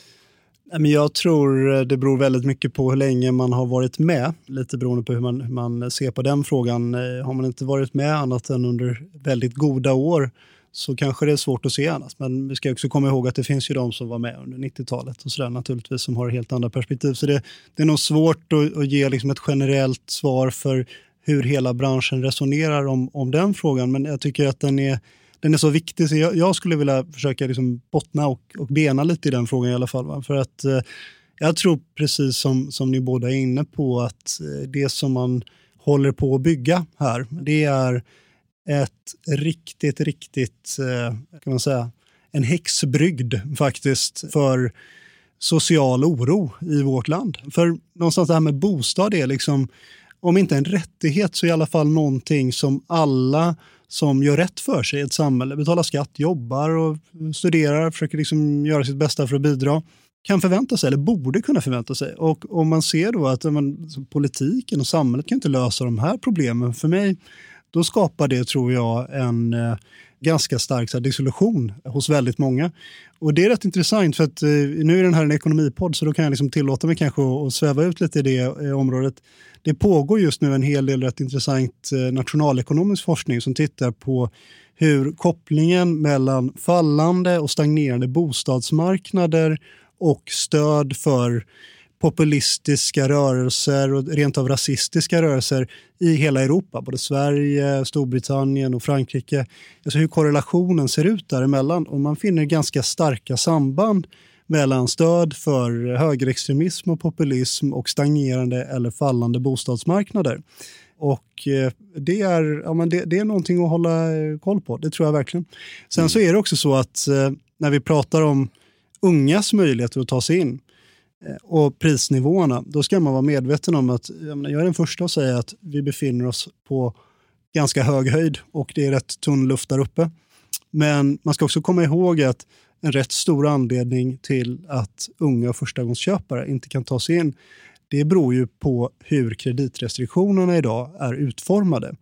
Jag tror eh, det beror väldigt mycket på hur länge man har varit med. Lite beroende på hur man, hur man ser på den frågan. Eh, har man inte varit med annat än under väldigt goda år så kanske det är svårt att se annat. Men vi ska också komma ihåg att det finns ju de som var med under 90-talet och sådär naturligtvis som har helt andra perspektiv. Så det, det är nog svårt att, att ge liksom ett generellt svar för hur hela branschen resonerar om, om den frågan. Men jag tycker att den är, den är så viktig så jag, jag skulle vilja försöka liksom bottna och, och bena lite i den frågan i alla fall. Va? För att eh, jag tror precis som, som ni båda är inne på att eh, det som man håller på att bygga här, det är ett riktigt, riktigt, eh, kan man säga, en häxbrygd faktiskt för social oro i vårt land. För någonstans det här med bostad är liksom, om inte en rättighet så i alla fall någonting som alla som gör rätt för sig i ett samhälle, betalar skatt, jobbar och studerar, försöker liksom göra sitt bästa för att bidra, kan förvänta sig, eller borde kunna förvänta sig. Och om man ser då att man, politiken och samhället kan inte lösa de här problemen, för mig, då skapar det, tror jag, en eh, ganska stark så här, dissolution hos väldigt många. Och det är rätt intressant, för att eh, nu är den här en ekonomipodd, så då kan jag liksom tillåta mig kanske att, sväva ut lite i det eh, området. Det pågår just nu en hel del rätt intressant eh, nationalekonomisk forskning som tittar på hur kopplingen mellan fallande och stagnerande bostadsmarknader och stöd för populistiska rörelser och rent av rasistiska rörelser i hela Europa, både Sverige, Storbritannien och Frankrike. Alltså hur korrelationen ser ut däremellan och man finner ganska starka samband mellan stöd för högerextremism och populism och stagnerande eller fallande bostadsmarknader. Och eh, det är, ja, men det, det är någonting att hålla eh, koll på, det tror jag verkligen. Sen så är det också så att eh, när vi pratar om ungas möjligheter att ta sig in Eh, och prisnivåerna, då ska man vara medveten om att jag, menar, jag är den första att säga att vi befinner oss på ganska hög höjd och det är rätt tunn luft där uppe. Men man ska också komma ihåg att en rätt stor anledning till att unga och förstagångsköpare inte kan ta sig in, det beror ju på hur kreditrestriktionerna idag är utformade.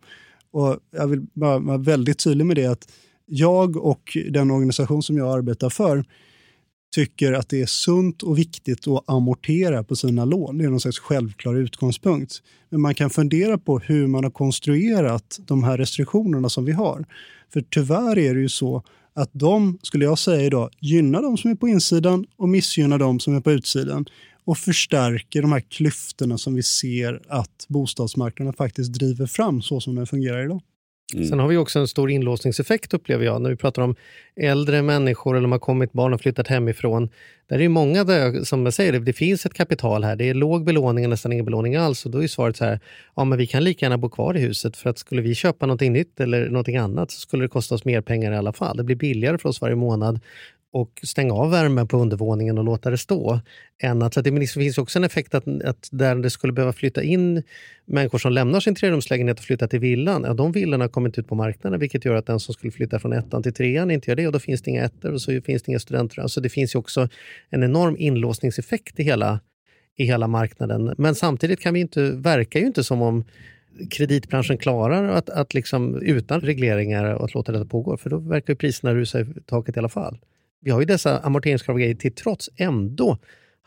Och jag vill bara vara väldigt tydlig med det att jag och den organisation som jag arbetar för tycker att det är sunt och viktigt att amortera på sina lån. Det är någon slags självklar utgångspunkt. Men man kan fundera på hur man har konstruerat de här restriktionerna som vi har. För tyvärr är det ju så att de, skulle jag säga idag, gynnar de som är på insidan och missgynnar de som är på utsidan och förstärker de här klyftorna som vi ser att bostadsmarknaden faktiskt driver fram så som den fungerar idag. Mm. Sen har vi också en stor inlåsningseffekt upplever jag när vi pratar om äldre människor eller de har kommit barn och flyttat hemifrån. Där är det många där, som jag säger, det finns ett kapital här. Det är låg belåning och nästan ingen belåning alls. Och då är svaret så här, ja men vi kan lika gärna bo kvar i huset för att skulle vi köpa någonting nytt eller någonting annat så skulle det kosta oss mer pengar i alla fall. Det blir billigare för oss varje månad och stänga av värmen på undervåningen och låta det stå. Än att, så det finns också en effekt att, att där det skulle behöva flytta in människor som lämnar sin trerumslägenhet och flyttar till villan, ja, de villorna kommer inte ut på marknaden vilket gör att den som skulle flytta från ettan till trean inte gör det och då finns det inga ettor och så finns det inga studenter. Alltså det finns ju också en enorm inlåsningseffekt i hela, i hela marknaden. Men samtidigt kan vi inte, verkar ju inte som om kreditbranschen klarar att, att liksom, utan regleringar att låta detta pågå. För då verkar priserna rusa i taket i alla fall. Vi har ju dessa amorteringskrav till trots ändå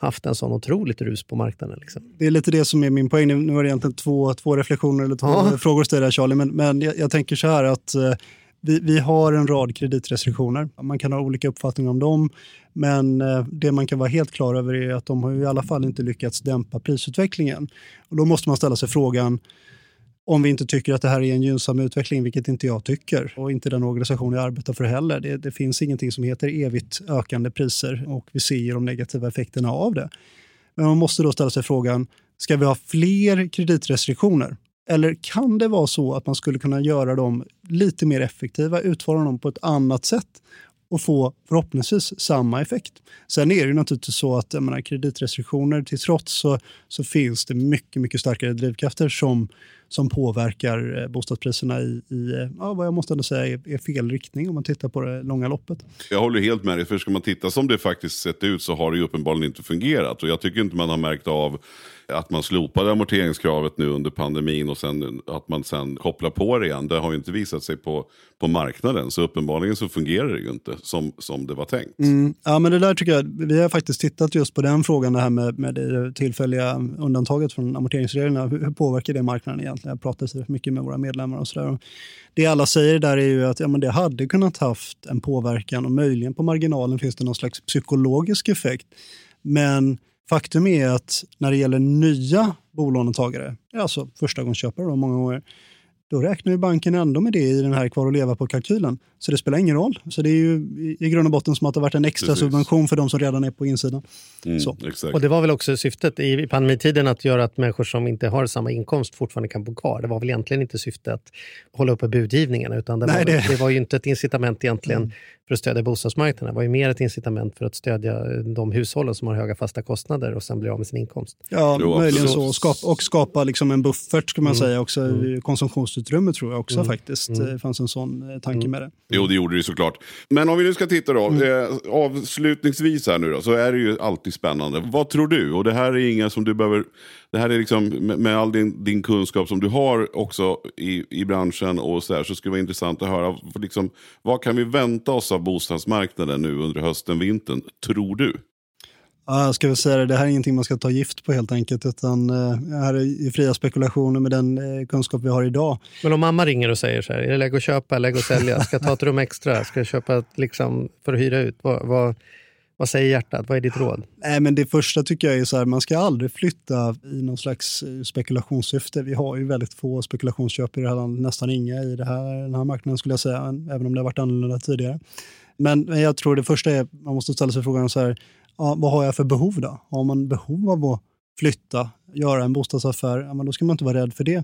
haft en sån otroligt rus på marknaden. Liksom. Det är lite det som är min poäng. Nu var det egentligen två, två reflektioner eller två ja. frågor att ställa Charlie. Men, men jag, jag, tänker så här att eh, vi, vi, har en rad kreditrestriktioner. Man kan ha olika uppfattningar om dem. Men eh, det man kan vara helt klar över är att de har i alla fall inte lyckats dämpa prisutvecklingen. Och då måste man ställa sig frågan, om vi inte tycker att det här är en gynnsam utveckling, vilket inte jag tycker och inte den organisation jag arbetar för heller. Det, det finns ingenting som heter evigt ökande priser och vi ser ju de negativa effekterna av det. Men man måste då ställa sig frågan, ska vi ha fler kreditrestriktioner? Eller kan det vara så att man skulle kunna göra dem lite mer effektiva, utforma dem på ett annat sätt och få förhoppningsvis samma effekt. Sen är det ju naturligtvis så att menar, kreditrestriktioner till trots så, så finns det mycket, mycket starkare drivkrafter som som påverkar eh, bostadspriserna i, i eh, ja, vad jag måste ändå säga är, är, fel riktning om man tittar på det långa loppet. Jag håller helt med dig, för ska man titta som det faktiskt sett ut så har det ju uppenbarligen inte fungerat. Och jag tycker inte man har märkt av att man slopade amorteringskravet nu under pandemin och sen, att man sen kopplar på det igen. Det har ju inte visat sig på, på marknaden. Så uppenbarligen så fungerar det ju inte som, som det var tänkt. Mm. Ja, men det där tycker jag, vi har faktiskt tittat just på den frågan, det här med, med det tillfälliga undantaget från amorteringsreglerna. Hur, hur påverkar det marknaden egentligen? Jag pratar så mycket med våra medlemmar och sådär. Det alla säger där är ju att ja, men det hade kunnat haft en påverkan och möjligen på marginalen finns det någon slags psykologisk effekt. Men Faktum är att när det gäller nya bolånetagare, alltså förstagångsköpare då, många gånger, då räknar ju banken ändå med det i den här kvar att leva på-kalkylen. Så det spelar ingen roll. Så det är ju i grund och botten som att det har varit en extra Precis. subvention för de som redan är på insidan. Mm, och det var väl också syftet i pandemitiden att göra att människor som inte har samma inkomst fortfarande kan bo kvar. Det var väl egentligen inte syftet att hålla uppe budgivningen utan det, Nej, var, det... det var ju inte ett incitament egentligen mm för att stödja bostadsmarknaden. Det var ju mer ett incitament för att stödja de hushållen som har höga fasta kostnader och sen blir av med sin inkomst. Ja, jo, möjligen så. Och skapa, och skapa liksom en buffert, ska man mm. säga, också mm. konsumtionsutrymme tror jag också mm. faktiskt. Mm. Det fanns en sån eh, tanke mm. med det. Jo, det gjorde det såklart. Men om vi nu ska titta då, mm. eh, avslutningsvis här nu då, så är det ju alltid spännande. Vad tror du? Och det här är inga som du behöver det här är liksom med, all din, din kunskap som du har också i, i branschen och så, här, så skulle det vara intressant att höra. Liksom, vad kan vi vänta oss av bostadsmarknaden nu under hösten, vintern, tror du? Ja, jag ska väl säga det, det här är ingenting man ska ta gift på helt enkelt. Utan eh, här är fria spekulationer med den eh, kunskap vi har idag. Men om mamma ringer och säger så här, är det läge att köpa, läge att sälja, ska jag ta ett rum extra, ska jag köpa liksom, för att hyra ut? Vad, vad, vad säger hjärtat? Vad är ditt råd? Nej, men det första tycker jag är så här, man ska aldrig flytta i någon slags eh, spekulationssyfte. Vi har ju väldigt få spekulationsköp i det här landet, nästan inga i det här, den här marknaden skulle jag säga, även om det har varit annorlunda tidigare. Men jag tror det första är, man måste ställa sig frågan så här, ja, vad har jag för behov då? Har man behov av att flytta, göra en bostadsaffär, ja, men då ska man inte vara rädd för det.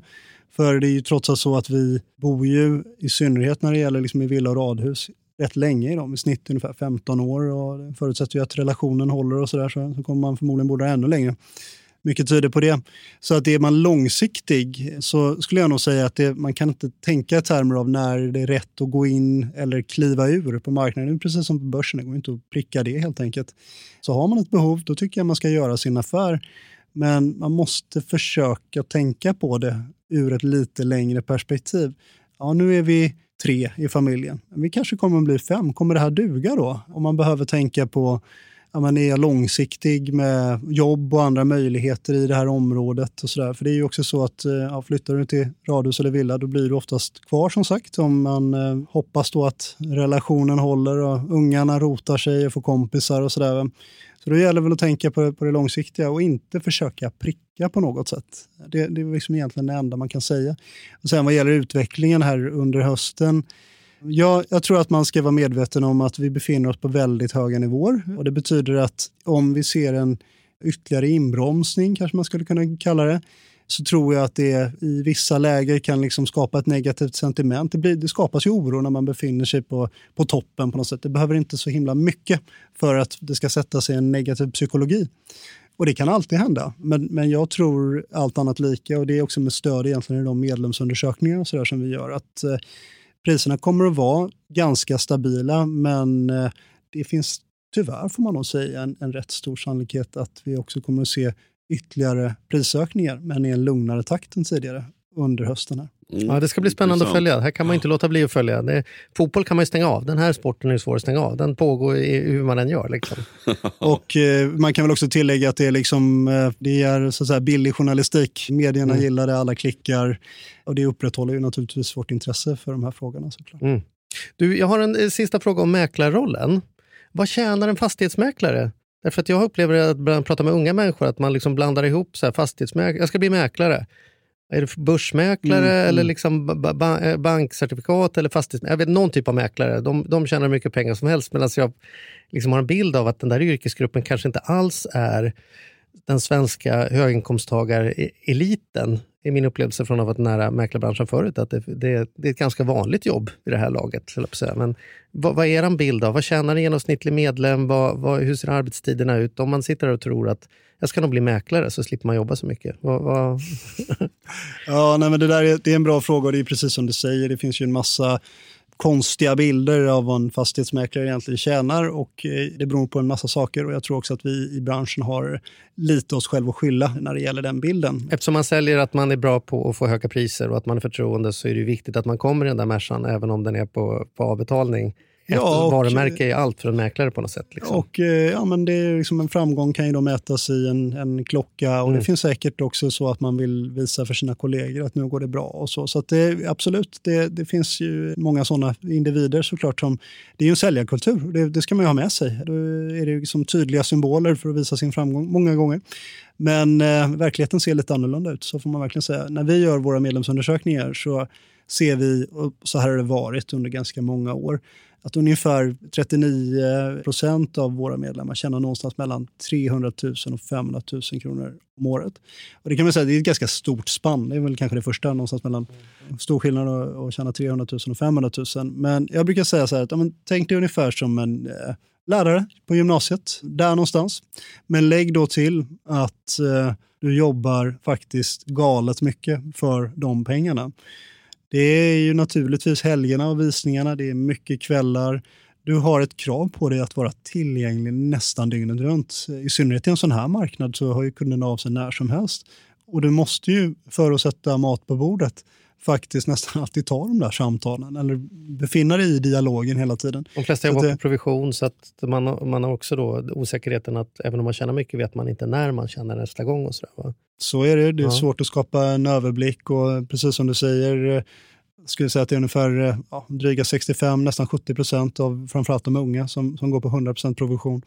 För det är ju trots allt så att vi bor ju, i synnerhet när det gäller liksom i villa och radhus, rätt länge i dem, i snitt ungefär 15 år. Och det förutsätter ju att relationen håller och sådär, så, så kommer man förmodligen bo där ännu längre. Mycket tyder på det. Så att är man långsiktig så skulle jag nog säga att det, man kan inte tänka i termer av när det är rätt att gå in eller kliva ur på marknaden. Precis som på börsen, det går inte att pricka det helt enkelt. Så har man ett behov, då tycker jag man ska göra sin affär. Men man måste försöka tänka på det ur ett lite längre perspektiv. Ja, nu är vi tre i familjen. Vi kanske kommer att bli fem. Kommer det här duga då? Om man behöver tänka på ja, man är långsiktig med jobb och andra möjligheter i det här området. och så där. För det är ju också så att eh, ja, flyttar du till radhus eller villa då blir du oftast kvar som sagt. Om man eh, hoppas då att relationen håller och ungarna rotar sig och får kompisar och sådär. Så då gäller det väl att tänka på, på det långsiktiga och inte försöka pricka på något sätt. Det, det är liksom egentligen det enda man kan säga. Och sen vad gäller utvecklingen här under hösten. Ja, jag tror att man ska vara medveten om att vi befinner oss på väldigt höga nivåer. Och det betyder att om vi ser en ytterligare inbromsning, kanske man skulle kunna kalla det, så tror jag att det i vissa läger kan liksom skapa ett negativt sentiment. Det, blir, det skapas ju oro när man befinner sig på, på toppen på något sätt. Det behöver inte så himla mycket för att det ska sätta sig en negativ psykologi. Och det kan alltid hända, men, men jag tror allt annat lika och det är också med stöd egentligen i de medlemsundersökningar och så där som vi gör att eh, priserna kommer att vara ganska stabila men eh, det finns tyvärr får man nog säga en, en rätt stor sannolikhet att vi också kommer att se ytterligare prisökningar men i en lugnare takt än tidigare under hösten. Här. Mm. Ja, det ska bli spännande att följa. Här kan man inte låta bli att följa. Det, fotboll kan man ju stänga av. Den här sporten är svår att stänga av. Den pågår i, hur man än gör. Liksom. och eh, Man kan väl också tillägga att det är, liksom, eh, det är så att säga, billig journalistik. Medierna mm. gillar det, alla klickar. Och Det upprätthåller ju naturligtvis vårt intresse för de här frågorna. Såklart. Mm. Du, jag har en eh, sista fråga om mäklarrollen. Vad tjänar en fastighetsmäklare? Därför att jag upplever att jag pratar med unga människor att man liksom blandar ihop så här, fastighetsmäklare, jag ska bli mäklare. Är det börsmäklare mm, mm. eller liksom ba eh, bankcertifikat eller fastighetsmäklare? Jag vet, någon typ av mäklare. De, de tjänar mycket pengar som helst medan jag liksom har en bild av att den där yrkesgruppen kanske inte alls är den svenska höginkomsttagareliten är min upplevelse från att ha varit nära mäklarbranschen förut. Att det, det, det, är ett ganska vanligt jobb i det här laget. Men vad, vad är er bild av? Vad tjänar en genomsnittlig medlem? Vad, vad, hur ser arbetstiderna ut? Om man sitter och tror att jag ska nog bli mäklare så slipper man jobba så mycket. Vad, vad... ja, nej, men det där är, det är en bra fråga och det är precis som du säger. Det finns ju en massa konstiga bilder av vad en fastighetsmäklare egentligen tjänar och eh, det beror på en massa saker och jag tror också att vi i branschen har lite oss själva att skylla när det gäller den bilden. Eftersom man säljer att man är bra på att få höga priser och att man är förtroende så är det viktigt att man kommer i den där Mercan även om den är på, på avbetalning. Ja, och, varumärke är allt för en mäklare på något sätt. Liksom. Och, eh, ja, men det är liksom en framgång kan ju då mätas i en, en klocka och mm. det finns säkert också så att man vill visa för sina kollegor att nu går det bra. och Så Så det, absolut, det, det finns ju många sådana individer såklart. Som, det är ju en säljarkultur, det, det ska man ju ha med sig. Då är det liksom tydliga symboler för att visa sin framgång många gånger. Men eh, verkligheten ser lite annorlunda ut, så får man verkligen säga. När vi gör våra medlemsundersökningar så ser vi, och så här har det varit under ganska många år, att ungefär 39 procent av våra medlemmar tjänar någonstans mellan 300 000 och 500 000 kronor om året. Och det kan man säga det är ett ganska stort spann. Det är väl kanske det första, någonstans mellan stor skillnad att tjäna 300 000 och 500 000. Men jag brukar säga så här, att, ja, men, tänk dig ungefär som en eh, lärare på gymnasiet, där någonstans. Men lägg då till att eh, du jobbar faktiskt galet mycket för de pengarna. Det är ju naturligtvis helgerna och visningarna, det är mycket kvällar. Du har ett krav på dig att vara tillgänglig nästan dygnet runt. I synnerhet i en sån här marknad så har ju kunderna av sig när som helst. Och du måste ju, för att sätta mat på bordet, faktiskt nästan alltid ta de där samtalen eller befinna dig i dialogen hela tiden. De flesta jobbar det... på provision så att man, man har också då osäkerheten att även om man tjänar mycket vet man inte när man tjänar nästa gång. och Så, där, va? så är det. Det är ja. svårt att skapa en överblick och precis som du säger eh, skulle säga att det är ungefär eh, ja, dryga 65, nästan 70 procent av framförallt de unga som, som går på 100 procent provision.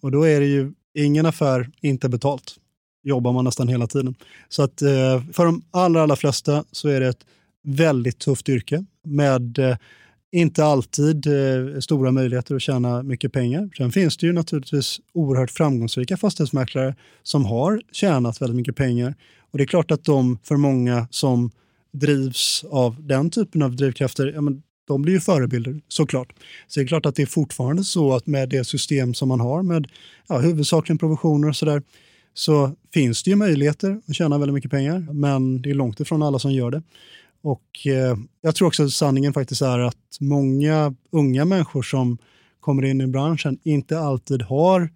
Och då är det ju ingen affär inte betalt jobbar man nästan hela tiden. Så att eh, för de allra, allra flesta så är det ett väldigt tufft yrke med eh, inte alltid eh, stora möjligheter att tjäna mycket pengar. Sen finns det ju naturligtvis oerhört framgångsrika fastighetsmäklare som har tjänat väldigt mycket pengar. Och det är klart att de, för många som drivs av den typen av drivkrafter, ja, men de blir ju förebilder såklart. Så det är klart att det är fortfarande så att med det system som man har med ja, huvudsakligen provisioner och sådär, så finns det ju möjligheter att tjäna väldigt mycket pengar, men det är långt ifrån alla som gör det. Och eh, jag tror också att sanningen faktiskt är att många unga människor som kommer in i branschen inte alltid har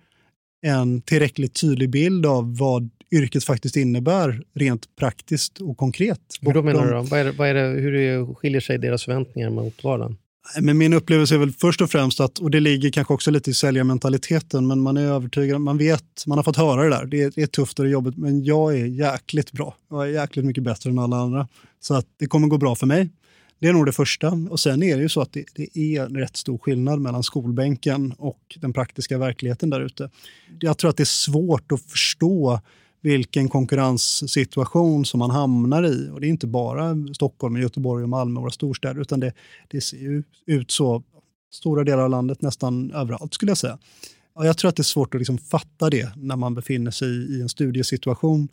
en tillräckligt tydlig bild av vad yrket faktiskt innebär rent praktiskt och konkret. Hur då menar du? Då? Vad är det, vad är det, hur skiljer sig deras förväntningar mot vardagen? Men min upplevelse är väl först och främst att, och det ligger kanske också lite i säljarmentaliteten, men man är övertygad, man vet, man har fått höra det där, det är, det är tufft och det är jobbigt, men jag är jäkligt bra. Jag är jäkligt mycket bättre än alla andra. Så att det kommer gå bra för mig. Det är nog det första. Och sen är det ju så att det, det är en rätt stor skillnad mellan skolbänken och den praktiska verkligheten där ute. Jag tror att det är svårt att förstå vilken konkurrenssituation som man hamnar i. Och det är inte bara Stockholm, Göteborg och Malmö, våra storstäder, utan det, det ser ut så stora delar av landet, nästan överallt skulle jag säga. Och jag tror att det är svårt att liksom fatta det när man befinner sig i en studiesituation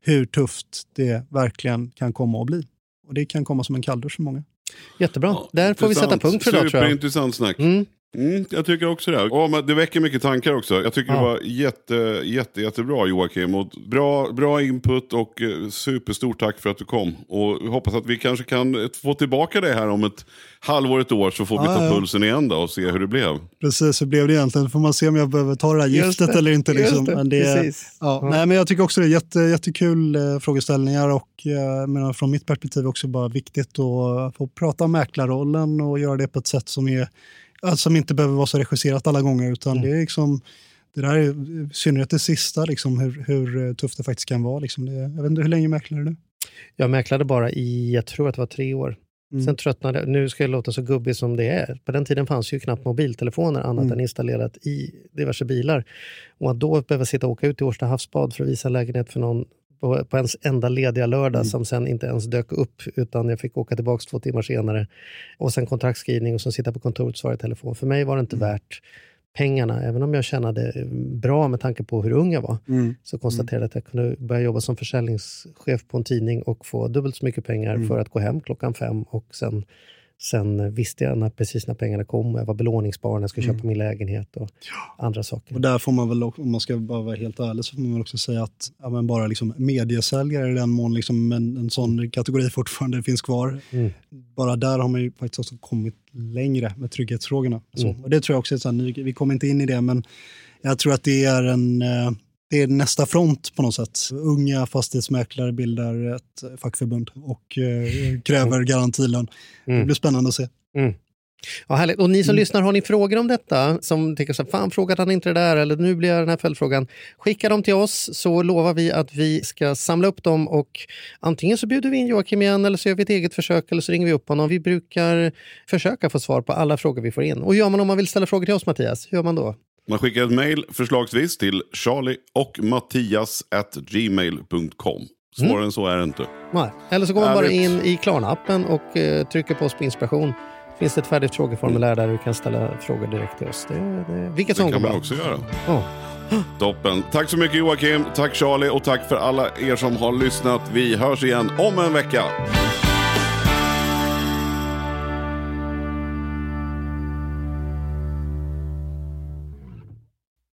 hur tufft det verkligen kan komma att bli. Och det kan komma som en kalldusch för många. Jättebra. Där får vi sätta punkt för idag tror jag. Superintressant snack. Mm. Mm, jag tycker också det. Ja, men det väcker mycket tankar också. Jag tycker Ja. det var jätte, jätte, jättebra Joakim. Och bra, bra input och eh, superstort tack för att du kom. Och hoppas att vi kanske kan eh, få tillbaka dig här om ett halvår, ett år. Så får vi Ja, ta ja. pulsen igen då och se hur det blev. Precis, hur blev det egentligen? Får man se om jag behöver ta det Just giftet det, eller inte. Liksom. det, Men det, precis. ja, Ja. Nej, men jag tycker också det är jätte, jättekul eh, frågeställningar och eh, menar, från mitt perspektiv också bara viktigt att få prata om mäklarrollen och göra det på ett sätt som, är, alltså, som inte behöver vara så regisserat alla gånger utan det är liksom det där är i synnerhet det sista, liksom, hur, hur tufft det faktiskt kan vara. Liksom. Det, jag vet inte, hur länge mäklar du? Jag mäklade bara i, jag tror att det var tre år. Mm. Sen tröttnade jag. Nu ska jag låta så gubbig som det är. På den tiden fanns ju knappt mobiltelefoner annat Mm. än installerat i diverse bilar. Och att då behöva sitta och åka ut till Årsta havsbad för att visa lägenhet för någon på, på ens enda lediga lördag Mm. som sen inte ens dök upp utan jag fick åka tillbaka två timmar senare. Och sen kontraktskrivning och sen sitta på kontoret och svara i telefon. För mig var det inte värt pengarna, även om jag tjänade bra med tanke på hur ung jag var. Mm. Så konstaterade jag att jag kunde börja jobba som försäljningschef på en tidning och få dubbelt så mycket pengar Mm. för att gå hem klockan fem. Och sen, sen visste jag när, precis när pengarna kom. Jag var belåningsbar när jag skulle Mm. köpa min lägenhet och andra saker. Och där får man väl, om man ska bara vara helt ärlig, så får man väl också säga att ja, bara liksom mediesäljare i den mån liksom en, en sån kategori fortfarande finns kvar. Mm. Bara där har man ju faktiskt också kommit längre med trygghetsfrågorna. Så, Mm. och det tror jag också är så här, vi kommer inte in i det, men jag tror att det är en eh, det är nästa front på något sätt. Unga fastighetsmäklare bildar ett fackförbund och eh, kräver garantilön. Det Mm. blir spännande att se. Mm. Ja, härligt. Och ni som Mm. lyssnar, har ni frågor om detta? Som tänker så här, fan frågade han inte det där? Eller nu blir jag den här följdfrågan. Skicka dem till oss så lovar vi att vi ska samla upp dem och antingen så bjuder vi in Joakim igen eller så gör vi ett eget försök eller så ringer vi upp honom. Vi brukar försöka få svar på alla frågor vi får in. Och gör man om man vill ställa frågor till oss Mattias, hur gör man då? Man skickar ett mejl förslagsvis till charlie och mattias at gmail.com. Svårare Mm. än så är det inte. Nej. Eller så går man bara in i Klarna-appen och eh, trycker på oss på inspiration. Finns det ett färdigt frågeformulär där du kan ställa frågor direkt till oss. Det, det, vilket Det som kan man bra. också göra. Ja. Toppen. Tack så mycket Joakim, tack Charlie och tack för alla er som har lyssnat. Vi hörs igen om en vecka.